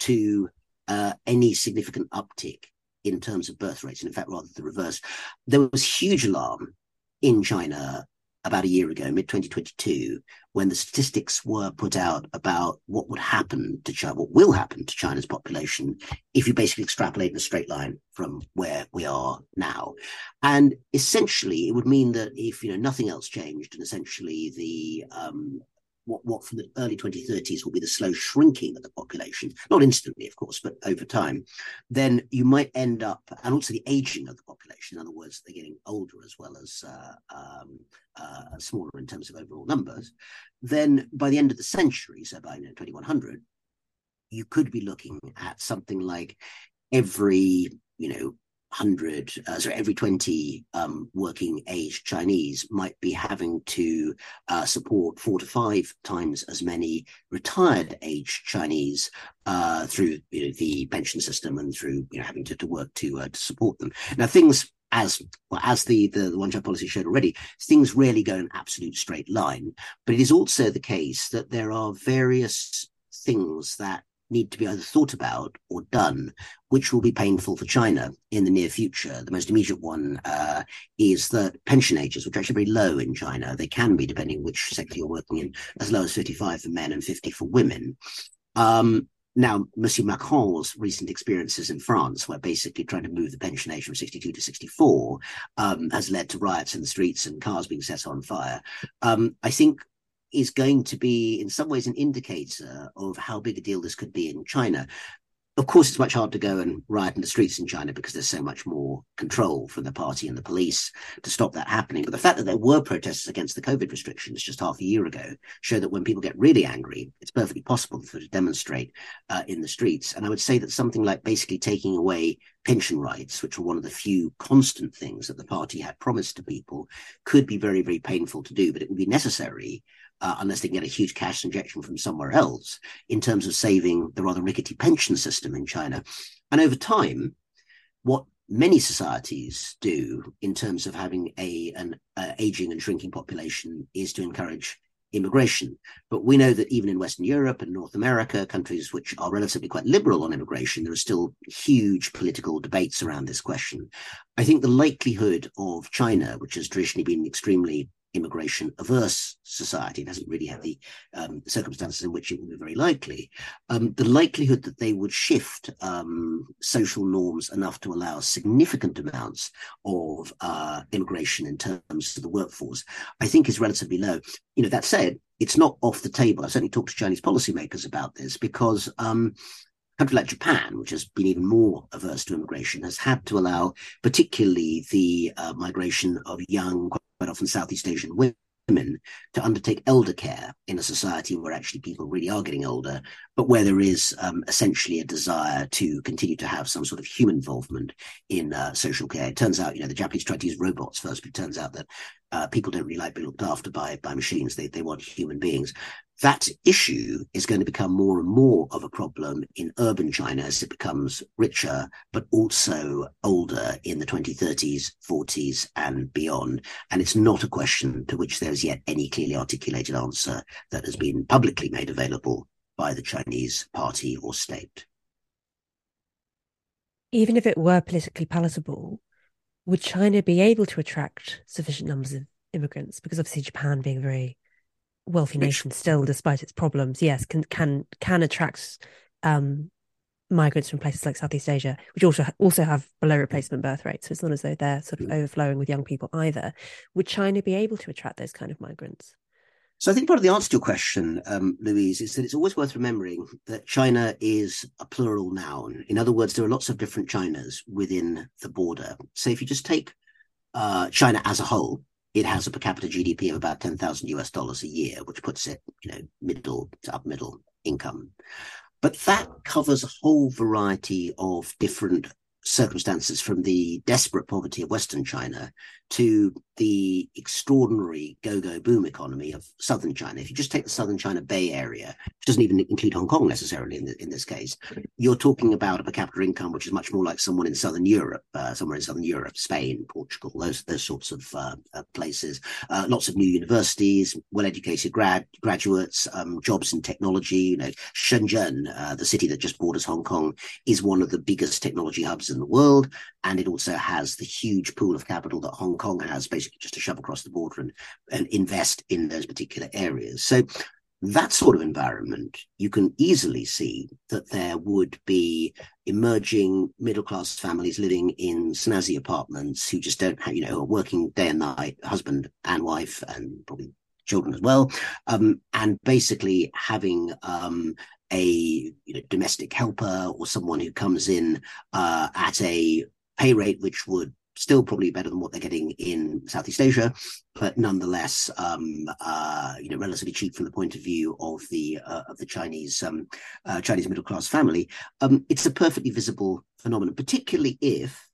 to uh, any significant uptick in terms of birth rates. And in fact, rather the reverse. There was huge alarm in China about a year ago, mid 2022, when the statistics were put out about what would happen to China, what will happen to China's population if you basically extrapolate in a straight line from where we are now. And essentially, it would mean that if you know nothing else changed, and essentially the um, what, what from the early 2030s will be the slow shrinking of the population, not instantly, of course, but over time, then you might end up, and also the aging of the population, in other words, they're getting older as well as uh, um, uh, smaller in terms of overall numbers, then by the end of the century, so by you know, 2100, you could be looking at something like every, you know, 100, uh, so every 20 um, working age Chinese might be having to uh, support four to five times as many retired age Chinese uh, through you know, the pension system and through you know, having to, to work to, uh, to support them. Now, things as well, as the, the, the one child policy showed already, things rarely go in absolute straight line. But it is also the case that there are various things that need to be either thought about or done, which will be painful for China in the near future. The most immediate one uh, is that pension ages, which are actually very low in China, they can be, depending which sector you're working in, as low as 55 for men and 50 for women. Um, now, Monsieur Macron's recent experiences in France, where basically trying to move the pension age from 62 to 64, um, has led to riots in the streets and cars being set on fire. Um, I think is going to be, in some ways, an indicator of how big a deal this could be in China. Of course, it's much harder to go and riot in the streets in China because there's so much more control from the party and the police to stop that happening. But the fact that there were protests against the COVID restrictions just half a year ago show that when people get really angry, it's perfectly possible for to demonstrate uh, in the streets. And I would say that something like basically taking away pension rights, which were one of the few constant things that the party had promised to people, could be very, very painful to do, but it would be necessary uh, unless they can get a huge cash injection from somewhere else, in terms of saving the rather rickety pension system in China. And over time, what many societies do in terms of having a an uh, aging and shrinking population is to encourage immigration. But we know that even in Western Europe and North America, countries which are relatively quite liberal on immigration, there are still huge political debates around this question. I think the likelihood of China, which has traditionally been extremely immigration averse society and hasn't really had the um, circumstances in which it would be very likely, um, the likelihood that they would shift um, social norms enough to allow significant amounts of uh, immigration in terms of the workforce, I think is relatively low. You know, that said, it's not off the table. I've certainly talked to Chinese policymakers about this because um, country like Japan, which has been even more averse to immigration, has had to allow particularly the uh, migration of young, often Southeast Asian women to undertake elder care in a society where actually people really are getting older, but where there is um, essentially a desire to continue to have some sort of human involvement in uh, social care. It turns out, you know, the Japanese tried to use robots first, but it turns out that uh, people don't really like being looked after by by machines. They they want human beings. That issue is going to become more and more of a problem in urban China as it becomes richer, but also older in the 2030s, 40s, and beyond. And it's not a question to which there is yet any clearly articulated answer that has been publicly made available by the Chinese party or state. Even if it were politically palatable, would China be able to attract sufficient numbers of immigrants? Because obviously, Japan being very wealthy nation still, despite its problems, yes, can can can attract um, migrants from places like Southeast Asia, which also also have below replacement birth rates. So it's not as though they're sort of overflowing with young people either. Would China be able to attract those kind of migrants? So I think part of the answer to your question, um, Louise, is that it's always worth remembering that China is a plural noun. In other words, there are lots of different Chinas within the border. So if you just take uh, China as a whole, it has a per capita GDP of about 10,000 US dollars a year, which puts it, you know, middle to up middle income. But that covers a whole variety of different circumstances from the desperate poverty of Western China to the extraordinary go-go boom economy of southern China. If you just take the southern China Bay Area, which doesn't even include Hong Kong necessarily in, the, in this case, you're talking about a per capita income which is much more like someone in southern Europe, uh, somewhere in southern Europe, Spain, Portugal, those those sorts of uh, uh, places. Uh, lots of new universities, well-educated grad graduates, um, jobs in technology. You know, Shenzhen, uh, the city that just borders Hong Kong, is one of the biggest technology hubs in the world, and it also has the huge pool of capital that Hong Kong has, basically just to shove across the border and, and invest in those particular areas. So that sort of environment, you can easily see that there would be emerging middle class families living in snazzy apartments who just don't have, you know, are working day and night, husband and wife, and probably children as well, um, and basically having um, a you know, domestic helper or someone who comes in uh, at a pay rate which would still probably better than what they're getting in Southeast Asia, but nonetheless, um, uh, you know, relatively cheap from the point of view of the uh, of the Chinese um, uh, Chinese middle class family. Um, it's a perfectly visible phenomenon, particularly if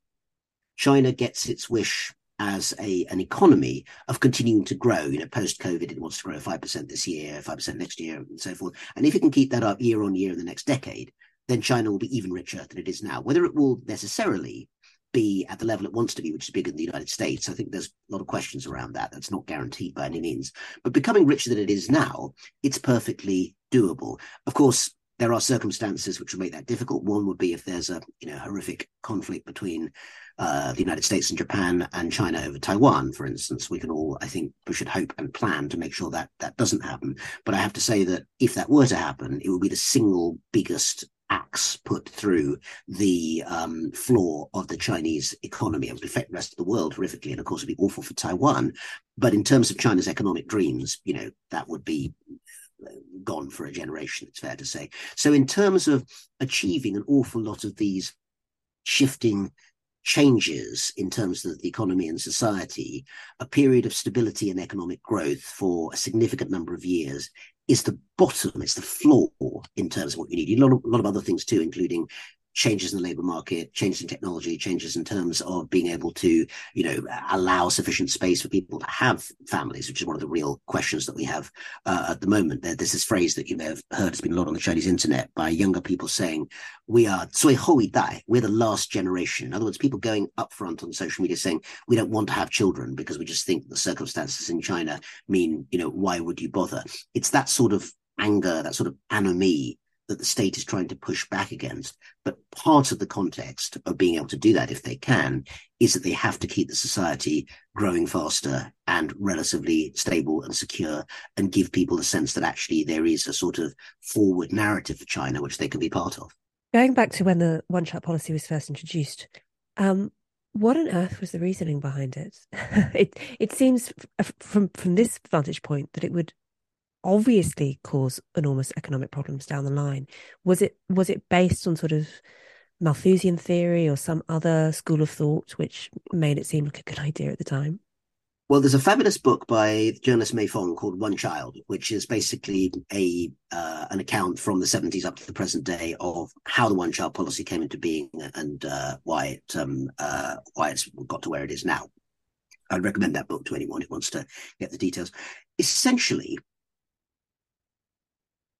China gets its wish as a an economy of continuing to grow. You know, post COVID, it wants to grow five percent this year, five percent next year, and so forth. And if it can keep that up year on year in the next decade, then China will be even richer than it is now. Whether it will necessarily be at the level it wants to be, which is bigger than the United States. I think there's a lot of questions around that. That's not guaranteed by any means. But becoming richer than it is now, it's perfectly doable. Of course, there are circumstances which would make that difficult. One would be if there's a you know horrific conflict between uh, the United States and Japan and China over Taiwan, for instance. We can all, I think, we should hope and plan to make sure that that doesn't happen. But I have to say that if that were to happen, it would be the single biggest axe put through the um, floor of the Chinese economy. It would affect the rest of the world horrifically, and of course, it'd be awful for Taiwan. But in terms of China's economic dreams, you know, that would be uh, gone for a generation. It's fair to say. So, in terms of achieving an awful lot of these shifting changes in terms of the economy and society, a period of stability and economic growth for a significant number of years is the bottom, it's the floor in terms of what you need. You need a lot of, a lot of other things too, including changes in the labor market, changes in technology, changes in terms of being able to, you know, allow sufficient space for people to have families, which is one of the real questions that we have uh, at the moment. There's this phrase that you may have heard has been a lot on the Chinese internet by younger people saying, we are tsui hui dai, we're the last generation. In other words, people going up front on social media saying, we don't want to have children because we just think the circumstances in China mean, you know, why would you bother? It's that sort of anger, that sort of anime that the state is trying to push back against. But part of the context of being able to do that, if they can, is that they have to keep the society growing faster and relatively stable and secure and give people the sense that actually there is a sort of forward narrative for China, which they can be part of. Going back to when the one child policy was first introduced, um, what on earth was the reasoning behind it? it it seems from from this vantage point that it would obviously cause enormous economic problems down the line. Was it was it based on sort of Malthusian theory or some other school of thought which made it seem like a good idea at the time? Well, there's a fabulous book by the journalist Mei Fong called One Child, which is basically a uh, an account from the 70s up to the present day of how the one child policy came into being and uh, why it um, uh, why it's got to where it is now. I'd recommend that book to anyone who wants to get the details. Essentially,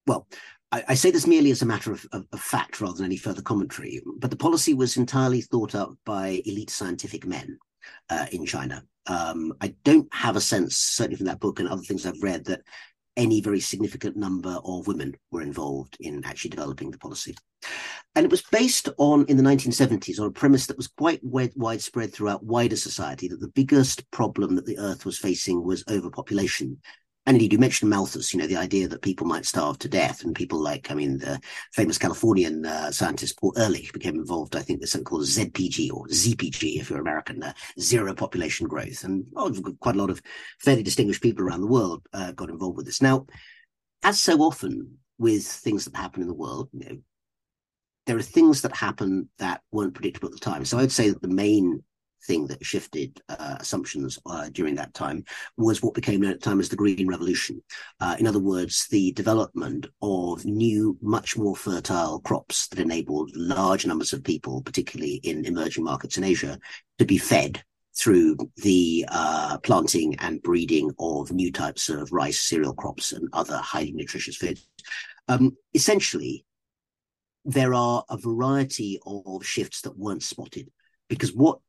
well, I, I, say this merely as a matter of, of, of, fact rather than any further commentary, but the policy was entirely thought up by elite scientific men uh, in China. Um, I don't have a sense, certainly from that book and other things I've read, that any very significant number of women were involved in actually developing the policy. And it was based on, in the 1970s, on a premise that was quite widespread throughout wider society that the biggest problem that the Earth was facing was overpopulation and indeed, you mentioned Malthus, you know, the idea that people might starve to death, and people like, I mean, the famous Californian uh, scientist Paul Ehrlich became involved, I think, the something called ZPG or ZPG, if you're American, uh, zero population growth. And oh, quite a lot of fairly distinguished people around the world uh, got involved with this. Now, as so often with things that happen in the world, you know, there are things that happen that weren't predictable at the time. So I'd say that the main thing that shifted uh, assumptions uh, during that time was what became known at the time as the Green Revolution. Uh, in other words, the development of new, much more fertile crops that enabled large numbers of people, particularly in emerging markets in Asia, to be fed through the uh, planting and breeding of new types of rice, cereal crops, and other highly nutritious foods. Um, essentially, there are a variety of shifts that weren't spotted because what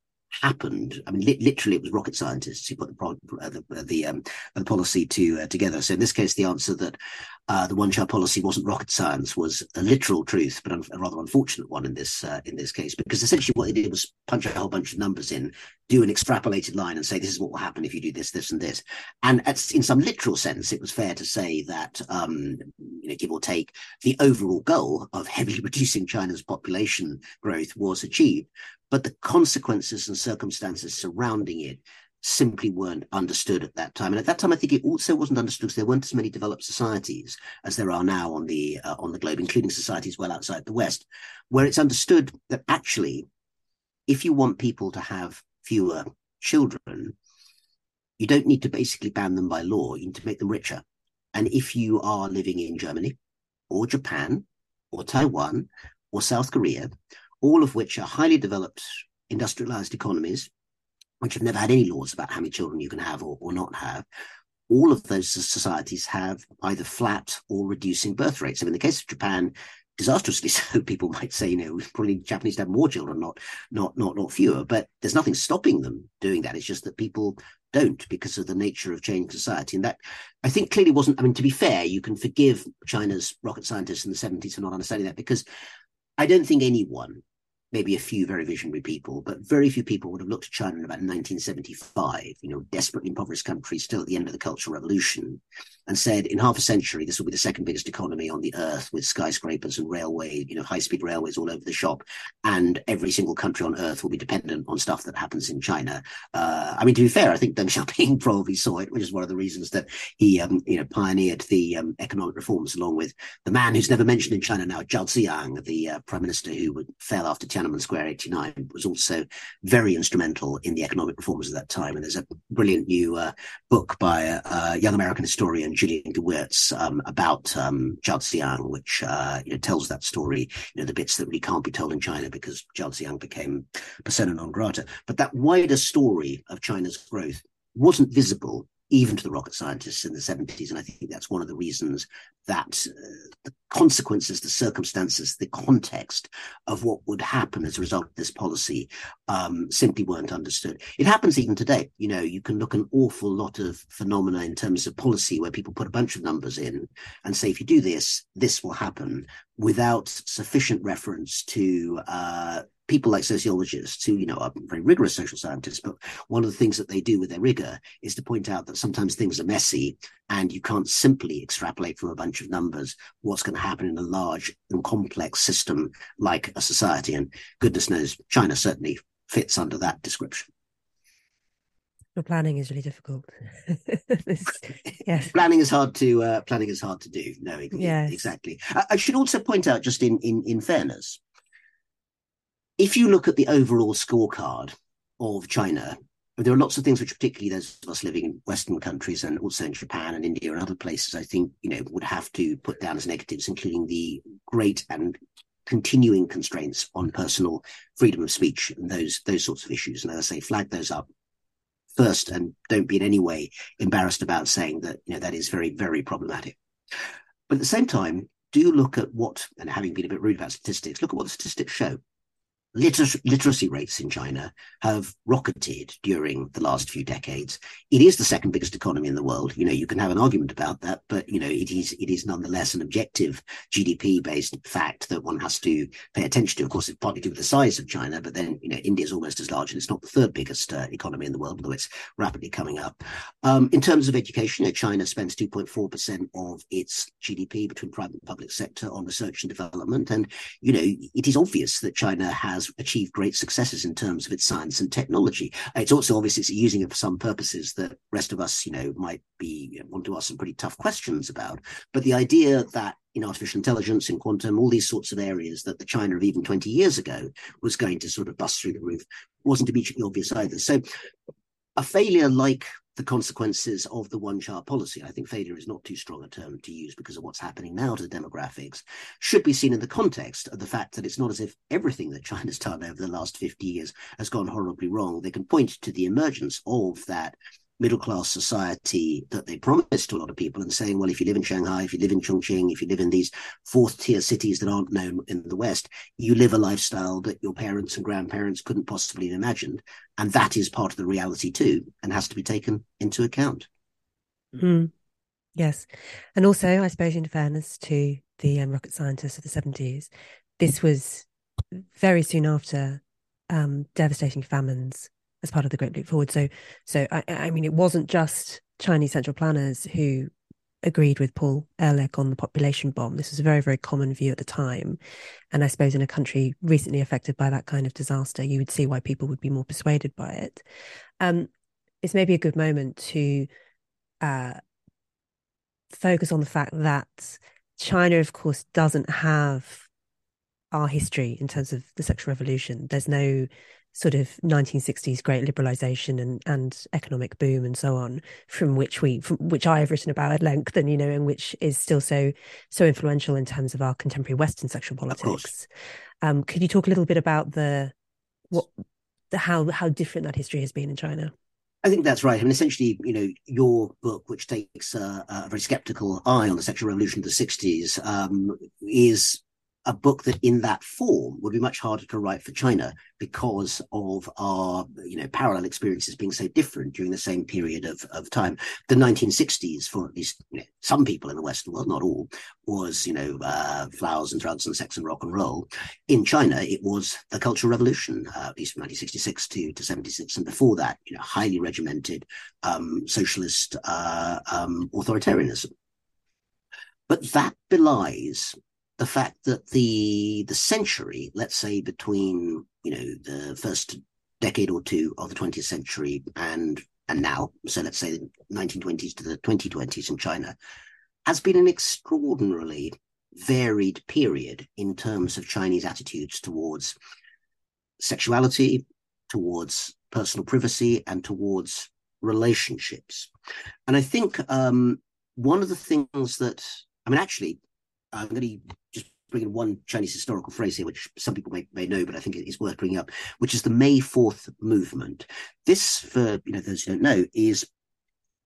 happened. I mean, li- literally, it was rocket scientists who put the pro- uh, the the, um, the policy to uh, together. So in this case, the answer that uh, the one child policy wasn't rocket science was a literal truth, but a rather unfortunate one in this uh, in this case, because essentially what they did was punch a whole bunch of numbers in, do an extrapolated line, and say this is what will happen if you do this, this, and this. And at, in some literal sense, it was fair to say that, um, you know, give or take, the overall goal of heavily reducing China's population growth was achieved but the consequences and circumstances surrounding it simply weren't understood at that time. And at that time, I think it also wasn't understood because there weren't as many developed societies as there are now on the uh, on the globe, including societies well outside the West, where it's understood that actually, if you want people to have fewer children, you don't need to basically ban them by law. You need to make them richer. And if you are living in Germany or Japan or Taiwan or South Korea, all of which are highly developed industrialized economies which have never had any laws about how many children you can have or, or not have, all of those societies have either flat or reducing birth rates. Mean, in the case of Japan, disastrously so, people might say, you know, probably Japanese have more children, not not not not fewer. But there's nothing stopping them doing that. It's just that people don't because of the nature of changing society. And that I think clearly wasn't. I mean, to be fair, you can forgive China's rocket scientists in the 70s for not understanding that because I don't think anyone maybe a few very visionary people, but very few people would have looked at China in about 1975, you know, desperately impoverished country, still at the end of the Cultural Revolution, and said in half a century, this will be the second biggest economy on the earth with skyscrapers and railway, you know, high speed railways all over the shop. And every single country on earth will be dependent on stuff that happens in China. Uh, I mean, to be fair, I think Deng Xiaoping probably saw it, which is one of the reasons that he, um, you know, pioneered the um, economic reforms along with the man who's never mentioned in China now, Zhao Ziyang, the uh, prime minister who would fell after Tiananmen Square 89, was also very instrumental in the economic reforms of that time. And there's a brilliant new uh, book by a, a, young American historian, Julian Gewirtz, um, about um, Zhao Ziyang, which uh, you know, tells that story, you know, the bits that really can't be told in China because Zhao Ziyang became persona non grata. But that wider story of China's growth wasn't visible even to the rocket scientists in the 70s. And I think that's one of the reasons that uh, the consequences, the circumstances, the context of what would happen as a result of this policy um, simply weren't understood. It happens even today. You know, you can look an awful lot of phenomena in terms of policy where people put a bunch of numbers in and say, if you do this, this will happen without sufficient reference to uh, people like sociologists who, you know, are very rigorous social scientists, but one of the things that they do with their rigor is to point out that sometimes things are messy and you can't simply extrapolate from a bunch of numbers what's going to happen in a large and complex system like a society. And goodness knows, China certainly fits under that description. Planning is really difficult. yes. planning is hard to uh, planning is hard to do. No, yes. exactly. I, I should also point out, just in in in fairness, if you look at the overall scorecard of China, there are lots of things which, particularly those of us living in Western countries and also in Japan and India and other places, I think you know would have to put down as negatives, including the great and continuing constraints on personal freedom of speech and those those sorts of issues. And as I say, flag those up first, and don't be in any way embarrassed about saying that you know that is very very problematic. But at the same time, do look at what, and having been a bit rude about statistics, look at what the statistics show liter- literacy rates in China have rocketed during the last few decades. It is the second biggest economy in the world. You know, you can have an argument about that, but you know, it is it is nonetheless an objective GDP based fact that one has to pay attention to. Of course, it's partly due to the size of China, but then you know, India is almost as large, and it's not the third biggest uh, economy in the world, although it's rapidly coming up. Um, in terms of education, you know, China spends 2.4 percent of its GDP between private and public sector on research and development, and you know, it is obvious that China has has achieved great successes in terms of its science and technology. It's also obvious it's using it for some purposes that rest of us, you know, might be want to ask some pretty tough questions about. But the idea that in artificial intelligence, in quantum, all these sorts of areas that the China of even 20 years ago was going to sort of bust through the roof wasn't immediately obvious either. So a failure like the consequences of the one child policy. I think failure is not too strong a term to use because of what's happening now to the demographics, should be seen in the context of the fact that it's not as if everything that China's done over the last 50 years has gone horribly wrong. They can point to the emergence of that middle class society that they promised to a lot of people and saying, well, if you live in Shanghai, if you live in Chongqing, if you live in these fourth tier cities that aren't known in the West, you live a lifestyle that your parents and grandparents couldn't possibly have imagined. And that is part of the reality too, and has to be taken into account. Mm. Yes. And also, I suppose, in fairness to the um, rocket scientists of the 70s, this was very soon after um, devastating famines as part of the Great Leap Forward. So, so I, I mean, it wasn't just Chinese central planners who agreed with Paul Ehrlich on the population bomb. This was a very, very common view at the time. And I suppose in a country recently affected by that kind of disaster, you would see why people would be more persuaded by it. Um, it's maybe a good moment to uh, focus on the fact that China, of course, doesn't have our history in terms of the sexual revolution. There's no sort of 1960s great liberalization and, and economic boom and so on from which we from which I have written about at length and you know and which is still so so influential in terms of our contemporary Western sexual politics. Um, could you talk a little bit about the what the how how different that history has been in China? I think that's right. I mean, essentially, you know, your book, which takes a, a very skeptical eye on the sexual revolution of the 60s, um, is a book that in that form would be much harder to write for China because of our, you know, parallel experiences being so different during the same period of, of time. The 1960s, for at least you know, some people in the Western world, not all, was, you know, uh, flowers and drugs and sex and rock and roll. In China, it was the Cultural Revolution, uh, at least from 1966 to, to 76. And before that, you know, highly regimented um, socialist uh, um, authoritarianism. But that belies the fact that the the century, let's say between you know the first decade or two of the 20th century and and now, so let's say the 1920s to the 2020s in China, has been an extraordinarily varied period in terms of Chinese attitudes towards sexuality, towards personal privacy, and towards relationships. And I think um, one of the things that I mean, actually, I'm going to bring in one Chinese historical phrase here, which some people may, may know, but I think it is worth bringing up, which is the May Fourth movement. This, for you know those who don't know, is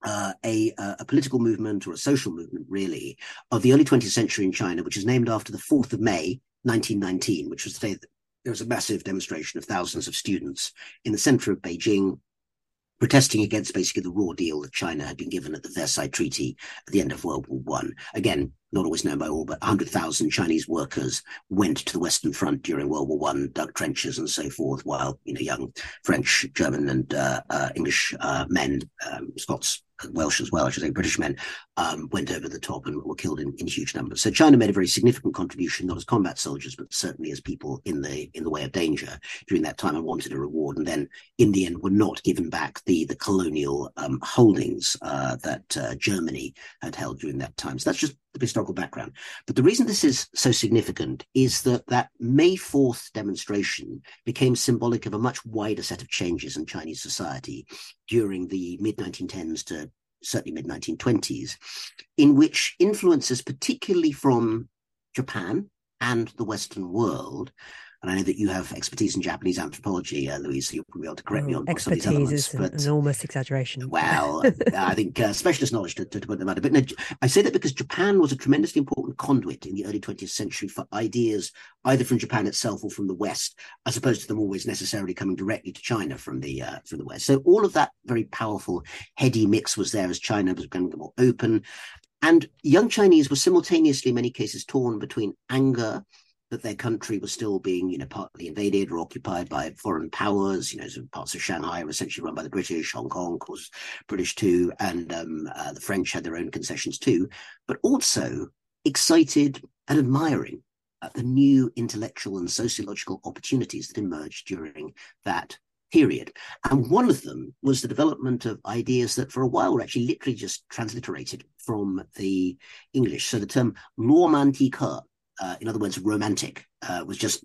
uh, a, a political movement or a social movement, really, of the early 20th century in China, which is named after the 4th of May, 1919, which was the day that there was a massive demonstration of thousands of students in the center of Beijing protesting against basically the raw deal that China had been given at the Versailles Treaty at the end of World War One. Again, not always known by all, but 100,000 Chinese workers went to the Western Front during World War One, dug trenches and so forth, while you know young French, German, and uh, uh, English uh, men, um, Scots, Welsh as well, I should say, British men, um, went over the top and were killed in, in huge numbers. So China made a very significant contribution, not as combat soldiers, but certainly as people in the in the way of danger during that time and wanted a reward. And then, in the end, were not given back the the colonial um, holdings uh, that uh, Germany had held during that time. So that's just the historical background. But the reason this is so significant is that that May 4th demonstration became symbolic of a much wider set of changes in Chinese society during the mid 1910s to certainly mid 1920s, in which influences, particularly from Japan and the Western world, and I know that you have expertise in Japanese anthropology, uh, Louise, so you'll probably be able to correct me on, on some of these elements. Is but, an almost exaggeration. Well, I think uh, specialist knowledge to, to, to put them out. But no, I say that because Japan was a tremendously important conduit in the early 20th century for ideas either from Japan itself or from the West, as opposed to them always necessarily coming directly to China from the uh, from the West. So all of that very powerful, heady mix was there as China was becoming more open. And young Chinese were simultaneously, in many cases, torn between anger that their country was still being, you know, partly invaded or occupied by foreign powers. You know, so parts of Shanghai were essentially run by the British. Hong Kong was British too, and um, uh, the French had their own concessions too. But also excited and admiring at the new intellectual and sociological opportunities that emerged during that period. And one of them was the development of ideas that for a while were actually literally just transliterated from the English. So the term romantique uh, in other words, romantic, uh, was just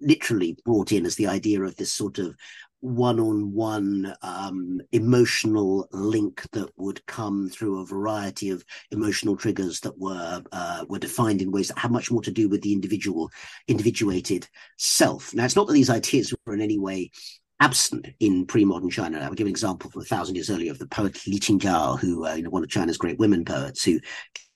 literally brought in as the idea of this sort of one-on-one um, emotional link that would come through a variety of emotional triggers that were uh, were defined in ways that had much more to do with the individual individuated self. Now, it's not that these ideas were in any way absent in pre-modern China. I will give an example from a thousand years earlier of the poet Li Qingzhao, who, uh, you know, one of China's great women poets, who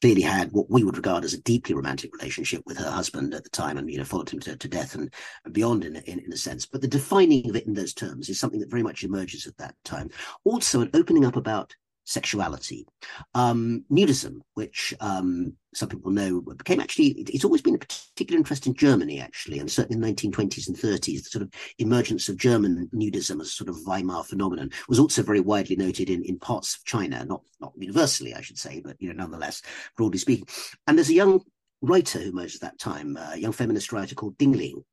clearly had what we would regard as a deeply romantic relationship with her husband at the time, and you know, followed him to, to death and, and beyond, in, in, in a sense. But the defining of it in those terms is something that very much emerges at that time. Also, an opening up about sexuality. Um, nudism, which um, some people know, became actually, it's always been a particular interest in Germany, actually, and certainly in the 1920s and 30s, the sort of emergence of German nudism as a sort of Weimar phenomenon was also very widely noted in, in parts of China, not, not universally, I should say, but, you know, nonetheless, broadly speaking. And there's a young writer who emerged at that time, a young feminist writer called Ding Ling,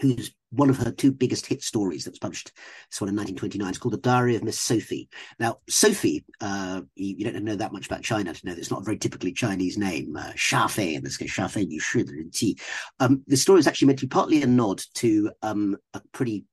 who's one of her two biggest hit stories that was published this one in 1929 it's called the diary of miss sophie. Now sophie uh, you, you, don't know that much about china to know that it's not a very typically chinese name uh, Shafei, in this case Shafei Yu um, the story is actually meant to be partly a nod to um, a pretty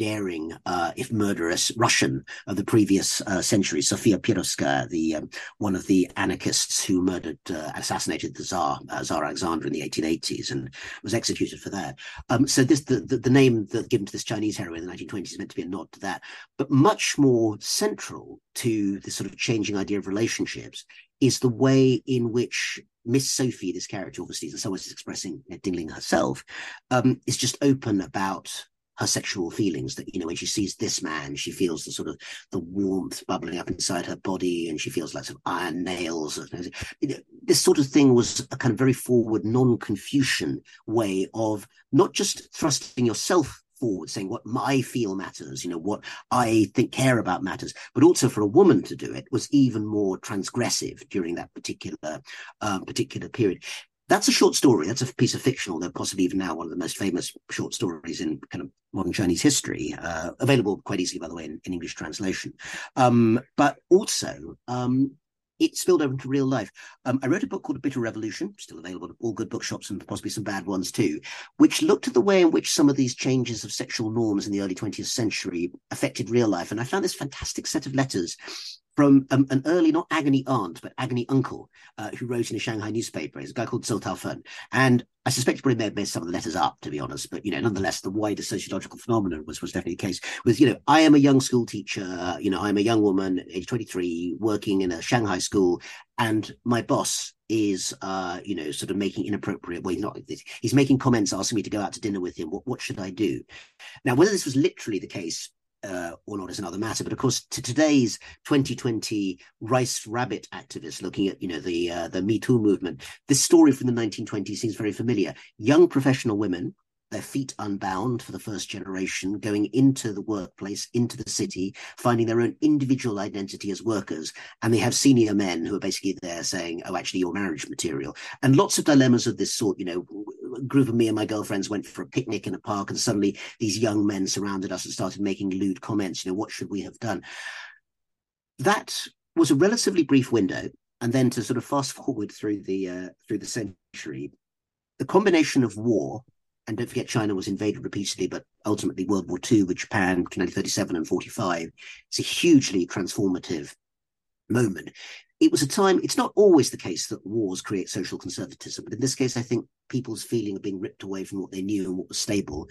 daring, uh, if murderous, Russian of the previous uh, century, Sofia Perovskaya, the um, one of the anarchists who murdered, uh, assassinated the Tsar, uh, Tsar Alexander in the 1880s, and was executed for that. Um, so this the, the, the name that given to this Chinese heroine in the 1920s is meant to be a nod to that, but much more central to this sort of changing idea of relationships is the way in which Miss Sophie, this character, obviously, in some ways, expressing Ding Ling herself, um, is just open about her sexual feelings that you know when she sees this man she feels the sort of the warmth bubbling up inside her body and she feels like some iron nails this sort of thing was a kind of very forward non-confucian way of not just thrusting yourself forward saying what I feel matters, you know, what I think care about matters, but also for a woman to do it was even more transgressive during that particular um, particular period that's a short story. That's a piece of fiction, although possibly even now one of the most famous short stories in kind of modern Chinese history, uh, available quite easily, by the way, in, in English translation. Um, but also, um, it spilled over into real life. Um, I wrote a book called A Bitter Revolution, still available at all good bookshops and possibly some bad ones too, which looked at the way in which some of these changes of sexual norms in the early 20th century affected real life. And I found this fantastic set of letters from um, an early, not agony aunt, but agony uncle, uh, who wrote in a Shanghai newspaper. He's a guy called Zou Taofen. And I suspect he probably made some of the letters up, to be honest. But, you know, nonetheless, the wider sociological phenomenon was, was definitely the case. Was, you know, I am a young school teacher, you know, I'm a young woman, age 23, working in a Shanghai school, and my boss is uh you know sort of making inappropriate well he's not he's making comments asking me to go out to dinner with him what what should i do now whether this was literally the case uh, or not is another matter. But of course, to today's 2020 rice rabbit activists looking at you know the uh, the Me Too movement, this story from the 1920s seems very familiar. Young professional women their feet unbound for the first generation, going into the workplace, into the city, finding their own individual identity as workers. And they have senior men who are basically there saying, oh, actually, you're marriage material. And lots of dilemmas of this sort. You know, a group of me and my girlfriends went for a picnic in a park, and suddenly these young men surrounded us and started making lewd comments. You know, what should we have done? That was a relatively brief window. And then to sort of fast forward through the uh, through the century, the combination of war and don't forget China was invaded repeatedly, but ultimately World War II with Japan between 1937 and 45. It's a hugely transformative moment. It was a time, it's not always the case that wars create social conservatism, but in this case, I think people's feeling of being ripped away from what they knew and what was stable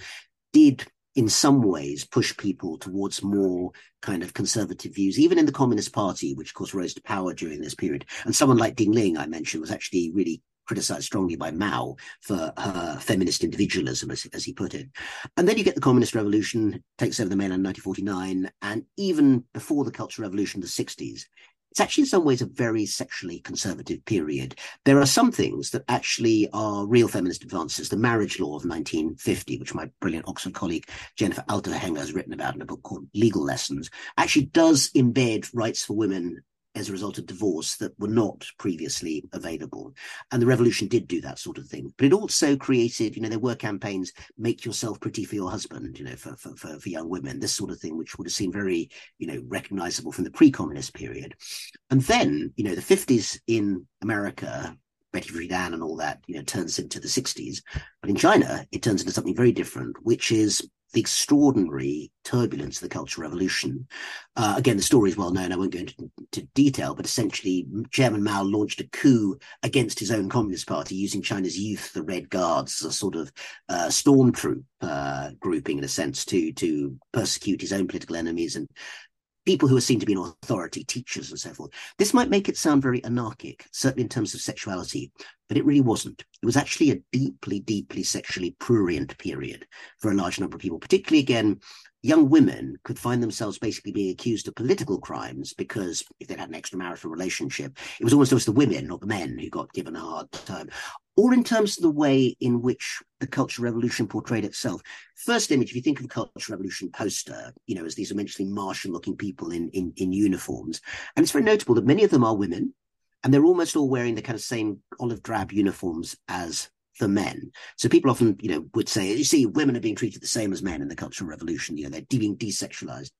did in some ways push people towards more kind of conservative views, even in the Communist Party, which of course rose to power during this period. And someone like Ding Ling, I mentioned, was actually really criticized strongly by Mao for her feminist individualism, as, as he put it. And then you get the Communist Revolution, takes over the mainland in 1949, and even before the Cultural Revolution, the 60s, it's actually in some ways a very sexually conservative period. There are some things that actually are real feminist advances. The marriage law of 1950, which my brilliant Oxford colleague Jennifer Altehenger has written about in a book called Legal Lessons, actually does embed rights for women as a result of divorce that were not previously available. And the revolution did do that sort of thing. But it also created, you know, there were campaigns, make yourself pretty for your husband, you know, for, for, for, for young women, this sort of thing, which would have seemed very, you know, recognizable from the pre-communist period. And then, you know, the 50s in America, Betty Friedan and all that, you know, turns into the 60s. But in China, it turns into something very different, which is the extraordinary turbulence of the Cultural Revolution. Uh, again, the story is well known. I won't go into, into, detail, but essentially, Chairman Mao launched a coup against his own Communist Party using China's youth, the Red Guards, as a sort of uh, stormtroop uh, grouping, in a sense, to to persecute his own political enemies and people who are seen to be in authority, teachers and so forth. This might make it sound very anarchic, certainly in terms of sexuality, but it really wasn't. It was actually a deeply, deeply sexually prurient period for a large number of people, particularly again, young women could find themselves basically being accused of political crimes because if they'd had an extramarital relationship, it was almost always the women, not the men, who got given a hard time. Or in terms of the way in which the Cultural Revolution portrayed itself. First image, if you think of a Cultural Revolution poster, you know, as these immensely martial looking people in, in, in uniforms. And it's very notable that many of them are women, and they're almost all wearing the kind of same olive drab uniforms as the men. So people often, you know, would say, you see, women are being treated the same as men in the Cultural Revolution. You know, they're being desexualized.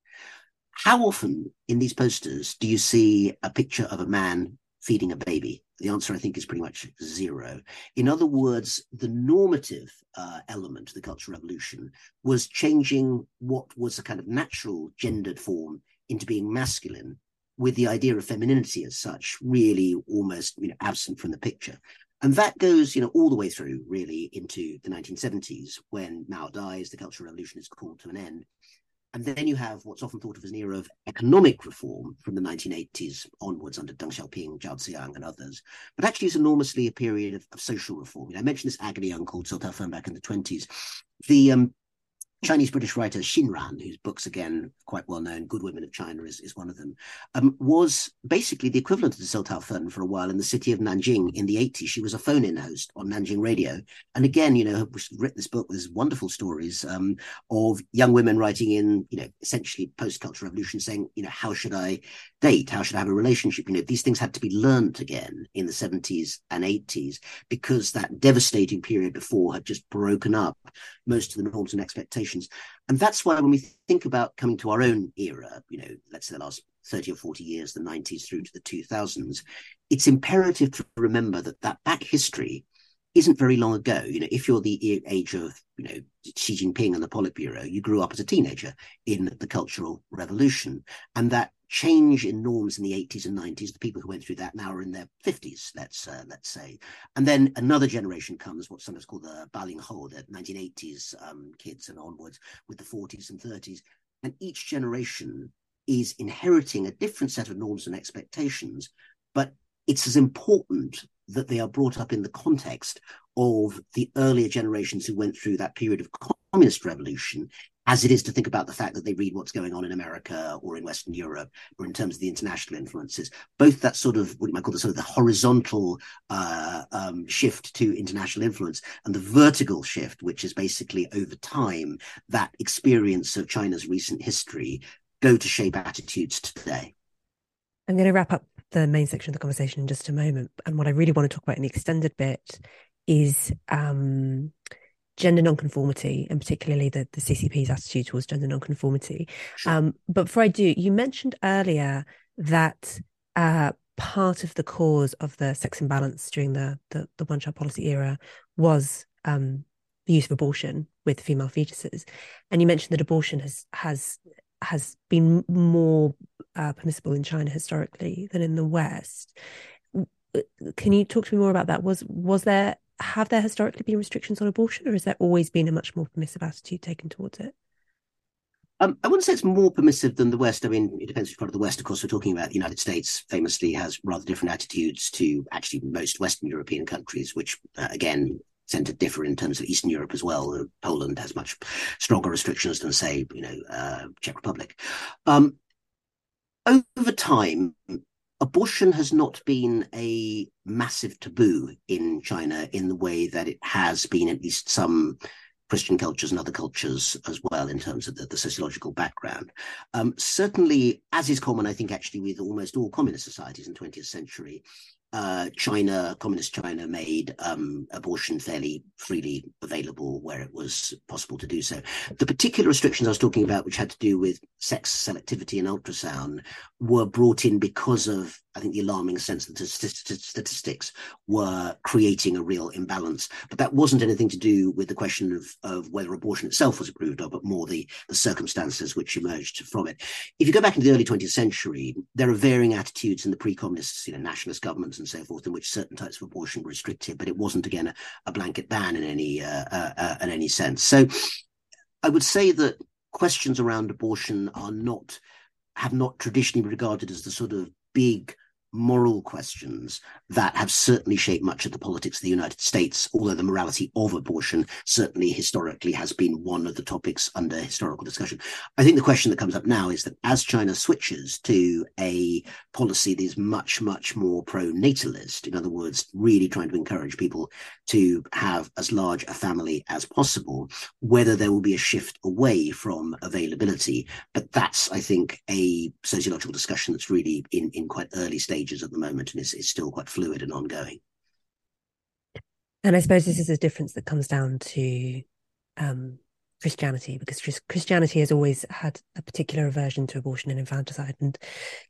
How often in these posters do you see a picture of a man feeding a baby? The answer, I think, is pretty much zero. In other words, the normative uh, element of the Cultural Revolution was changing what was a kind of natural gendered form into being masculine, with the idea of femininity as such really almost you know absent from the picture. And that goes, you know, all the way through really into the 1970s when Mao dies, the Cultural Revolution is called to an end. And then you have what's often thought of as an era of economic reform from the 1980s onwards under Deng Xiaoping, Zhao Ziyang, and others. But actually, it's enormously a period of, of social reform. You know, I mentioned this agony uncle Fen back in the 20s. The um, Chinese British writer Xin Ran, whose books again quite well known, Good Women of China is, is one of them, um, was basically the equivalent of the Tao Tao for a while in the city of Nanjing in the 80s. She was a phone-in host on Nanjing radio. And again, you know, written this book with wonderful stories um, of young women writing in, you know, essentially post-cultural revolution saying, you know, how should I date? How should I have a relationship? You know, these things had to be learnt again in the 70s and 80s because that devastating period before had just broken up most of the norms and expectations. And that's why when we think about coming to our own era, you know, let's say the last 30 or 40 years, the 90s through to the 2000s, it's imperative to remember that that back history isn't very long ago. You know, if you're the age of, you know, Xi Jinping and the Politburo, you grew up as a teenager in the Cultural Revolution. And that change in norms in the 80s and 90s, the people who went through that now are in their 50s, let's uh, let's say. And then another generation comes, what's sometimes called the Balinghou, the 1980s um, kids and onwards, with the 40s and 30s. And each generation is inheriting a different set of norms and expectations, but it's as important that they are brought up in the context of the earlier generations who went through that period of communist revolution as it is to think about the fact that they read what's going on in America or in Western Europe or in terms of the international influences. Both that sort of what you might call the sort of the horizontal uh, um, shift to international influence and the vertical shift, which is basically over time that experience of China's recent history, go to shape attitudes today. I'm going to wrap up the main section of the conversation in just a moment. And what I really want to talk about in the extended bit is um, gender nonconformity and particularly the, the CCP's attitude towards gender nonconformity. Sure. Um, but before I do, you mentioned earlier that uh, part of the cause of the sex imbalance during the the, the one child policy era was um, the use of abortion with female fetuses, and you mentioned that abortion has has has been more uh, permissible in China historically than in the West. Can you talk to me more about that? Was was there have there historically been restrictions on abortion, or has there always been a much more permissive attitude taken towards it? Um, I wouldn't say it's more permissive than the West. I mean, it depends which part of the West. Of course, we're talking about the United States. Famously, has rather different attitudes to actually most Western European countries, which uh, again tend to differ in terms of Eastern Europe as well. Poland has much stronger restrictions than, say, you know, uh, Czech Republic. Um, over time, abortion has not been a massive taboo in China in the way that it has been at least some Christian cultures and other cultures as well in terms of the, the sociological background. Um, certainly, as is common, I think, actually, with almost all communist societies in the 20th century, uh, China, communist China, made um, abortion fairly freely available where it was possible to do so. The particular restrictions I was talking about, which had to do with sex selectivity and ultrasound, were brought in because of I think the alarming sense that the statistics were creating a real imbalance. But that wasn't anything to do with the question of, of whether abortion itself was approved of, but more the, the circumstances which emerged from it. If you go back into the early 20th century, there are varying attitudes in the pre-communist, you know, nationalist governments and so forth, in which certain types of abortion were restricted, but it wasn't again a, a blanket ban in any uh, uh, uh, in any sense. So I would say that questions around abortion are not have not traditionally been regarded as the sort of big moral questions that have certainly shaped much of the politics of the United States, although the morality of abortion certainly historically has been one of the topics under historical discussion. I think the question that comes up now is that as China switches to a policy that is much, much more pro natalist, in other words, really trying to encourage people to have as large a family as possible, whether there will be a shift away from availability. But that's, I think, a sociological discussion that's really in, in quite early stages stages at the moment and it's, is still quite fluid and ongoing. And I suppose this is a difference that comes down to um, Christianity, because Christianity has always had a particular aversion to abortion and infanticide, and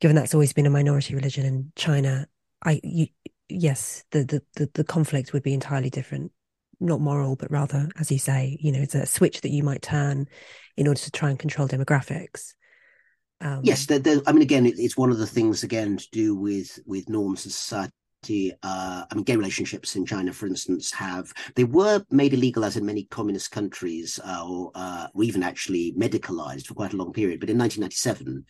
given that's always been a minority religion in China, I you, yes, the, the the the conflict would be entirely different, not moral, but rather, as you say, you know, it's a switch that you might turn in order to try and control demographics. Um, yes, they're, they're, I mean, again, it, it's one of the things again to do with with norms in society. Uh, I mean, gay relationships in China, for instance, have they were made illegal as in many communist countries, uh, or, uh, or even actually medicalized for quite a long period. But in 1997,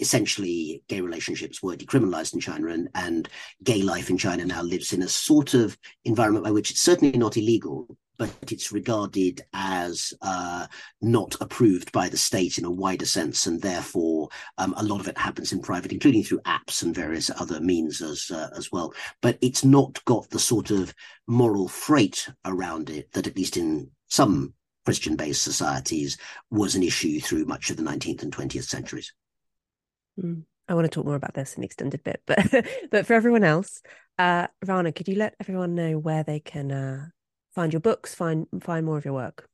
essentially gay relationships were decriminalized in China and, and gay life in China now lives in a sort of environment by which it's certainly not illegal, but it's regarded as uh, not approved by the state in a wider sense, and therefore um, a lot of it happens in private, including through apps and various other means as uh, as well. But it's not got the sort of moral freight around it that, at least in some Christian-based societies, was an issue through much of the 19th and 20th centuries. Mm. I want to talk more about this in extended bit, but but for everyone else, uh, Rana, could you let everyone know where they can uh, find your books, find find more of your work?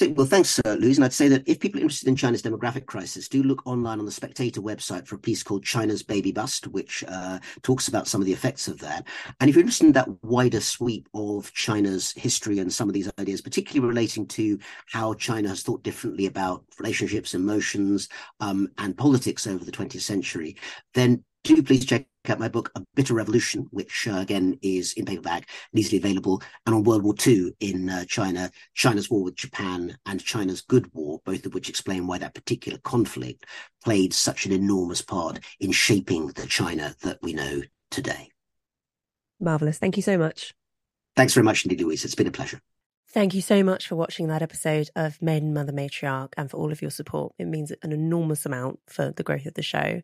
Well, thanks, uh, Louise. And I'd say that if people are interested in China's demographic crisis, do look online on the Spectator website for a piece called China's Baby Bust, which uh, talks about some of the effects of that. And if you're interested in that wider sweep of China's history and some of these ideas, particularly relating to how China has thought differently about relationships, emotions, um, and politics over the 20th century, then do please check out my book, A Bitter Revolution, which uh, again is in paperback and easily available, and on World War II in uh, China, China's war with Japan, and China's Good War, both of which explain why that particular conflict played such an enormous part in shaping the China that we know today. Marvelous. Thank you so much. Thanks very much indeed, Louise. It's been a pleasure. Thank you so much for watching that episode of Maiden Mother Matriarch and for all of your support. It means an enormous amount for the growth of the show.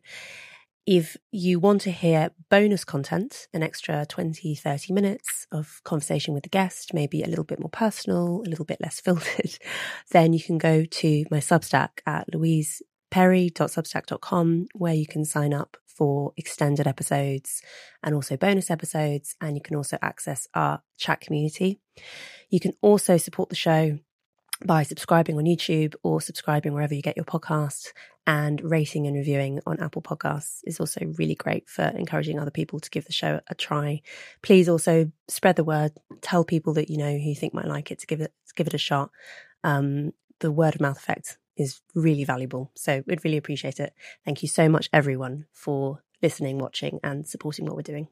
If you want to hear bonus content, an extra 20, 30 minutes of conversation with the guest, maybe a little bit more personal, a little bit less filtered, then you can go to my Substack at louiseperry.substack.com where you can sign up for extended episodes and also bonus episodes. And you can also access our chat community. You can also support the show by subscribing on YouTube or subscribing wherever you get your podcasts and rating and reviewing on Apple Podcasts is also really great for encouraging other people to give the show a try. Please also spread the word, tell people that you know who you think might like it to give it to give it a shot. Um, the word of mouth effect is really valuable, so we'd really appreciate it. Thank you so much, everyone, for listening, watching, and supporting what we're doing.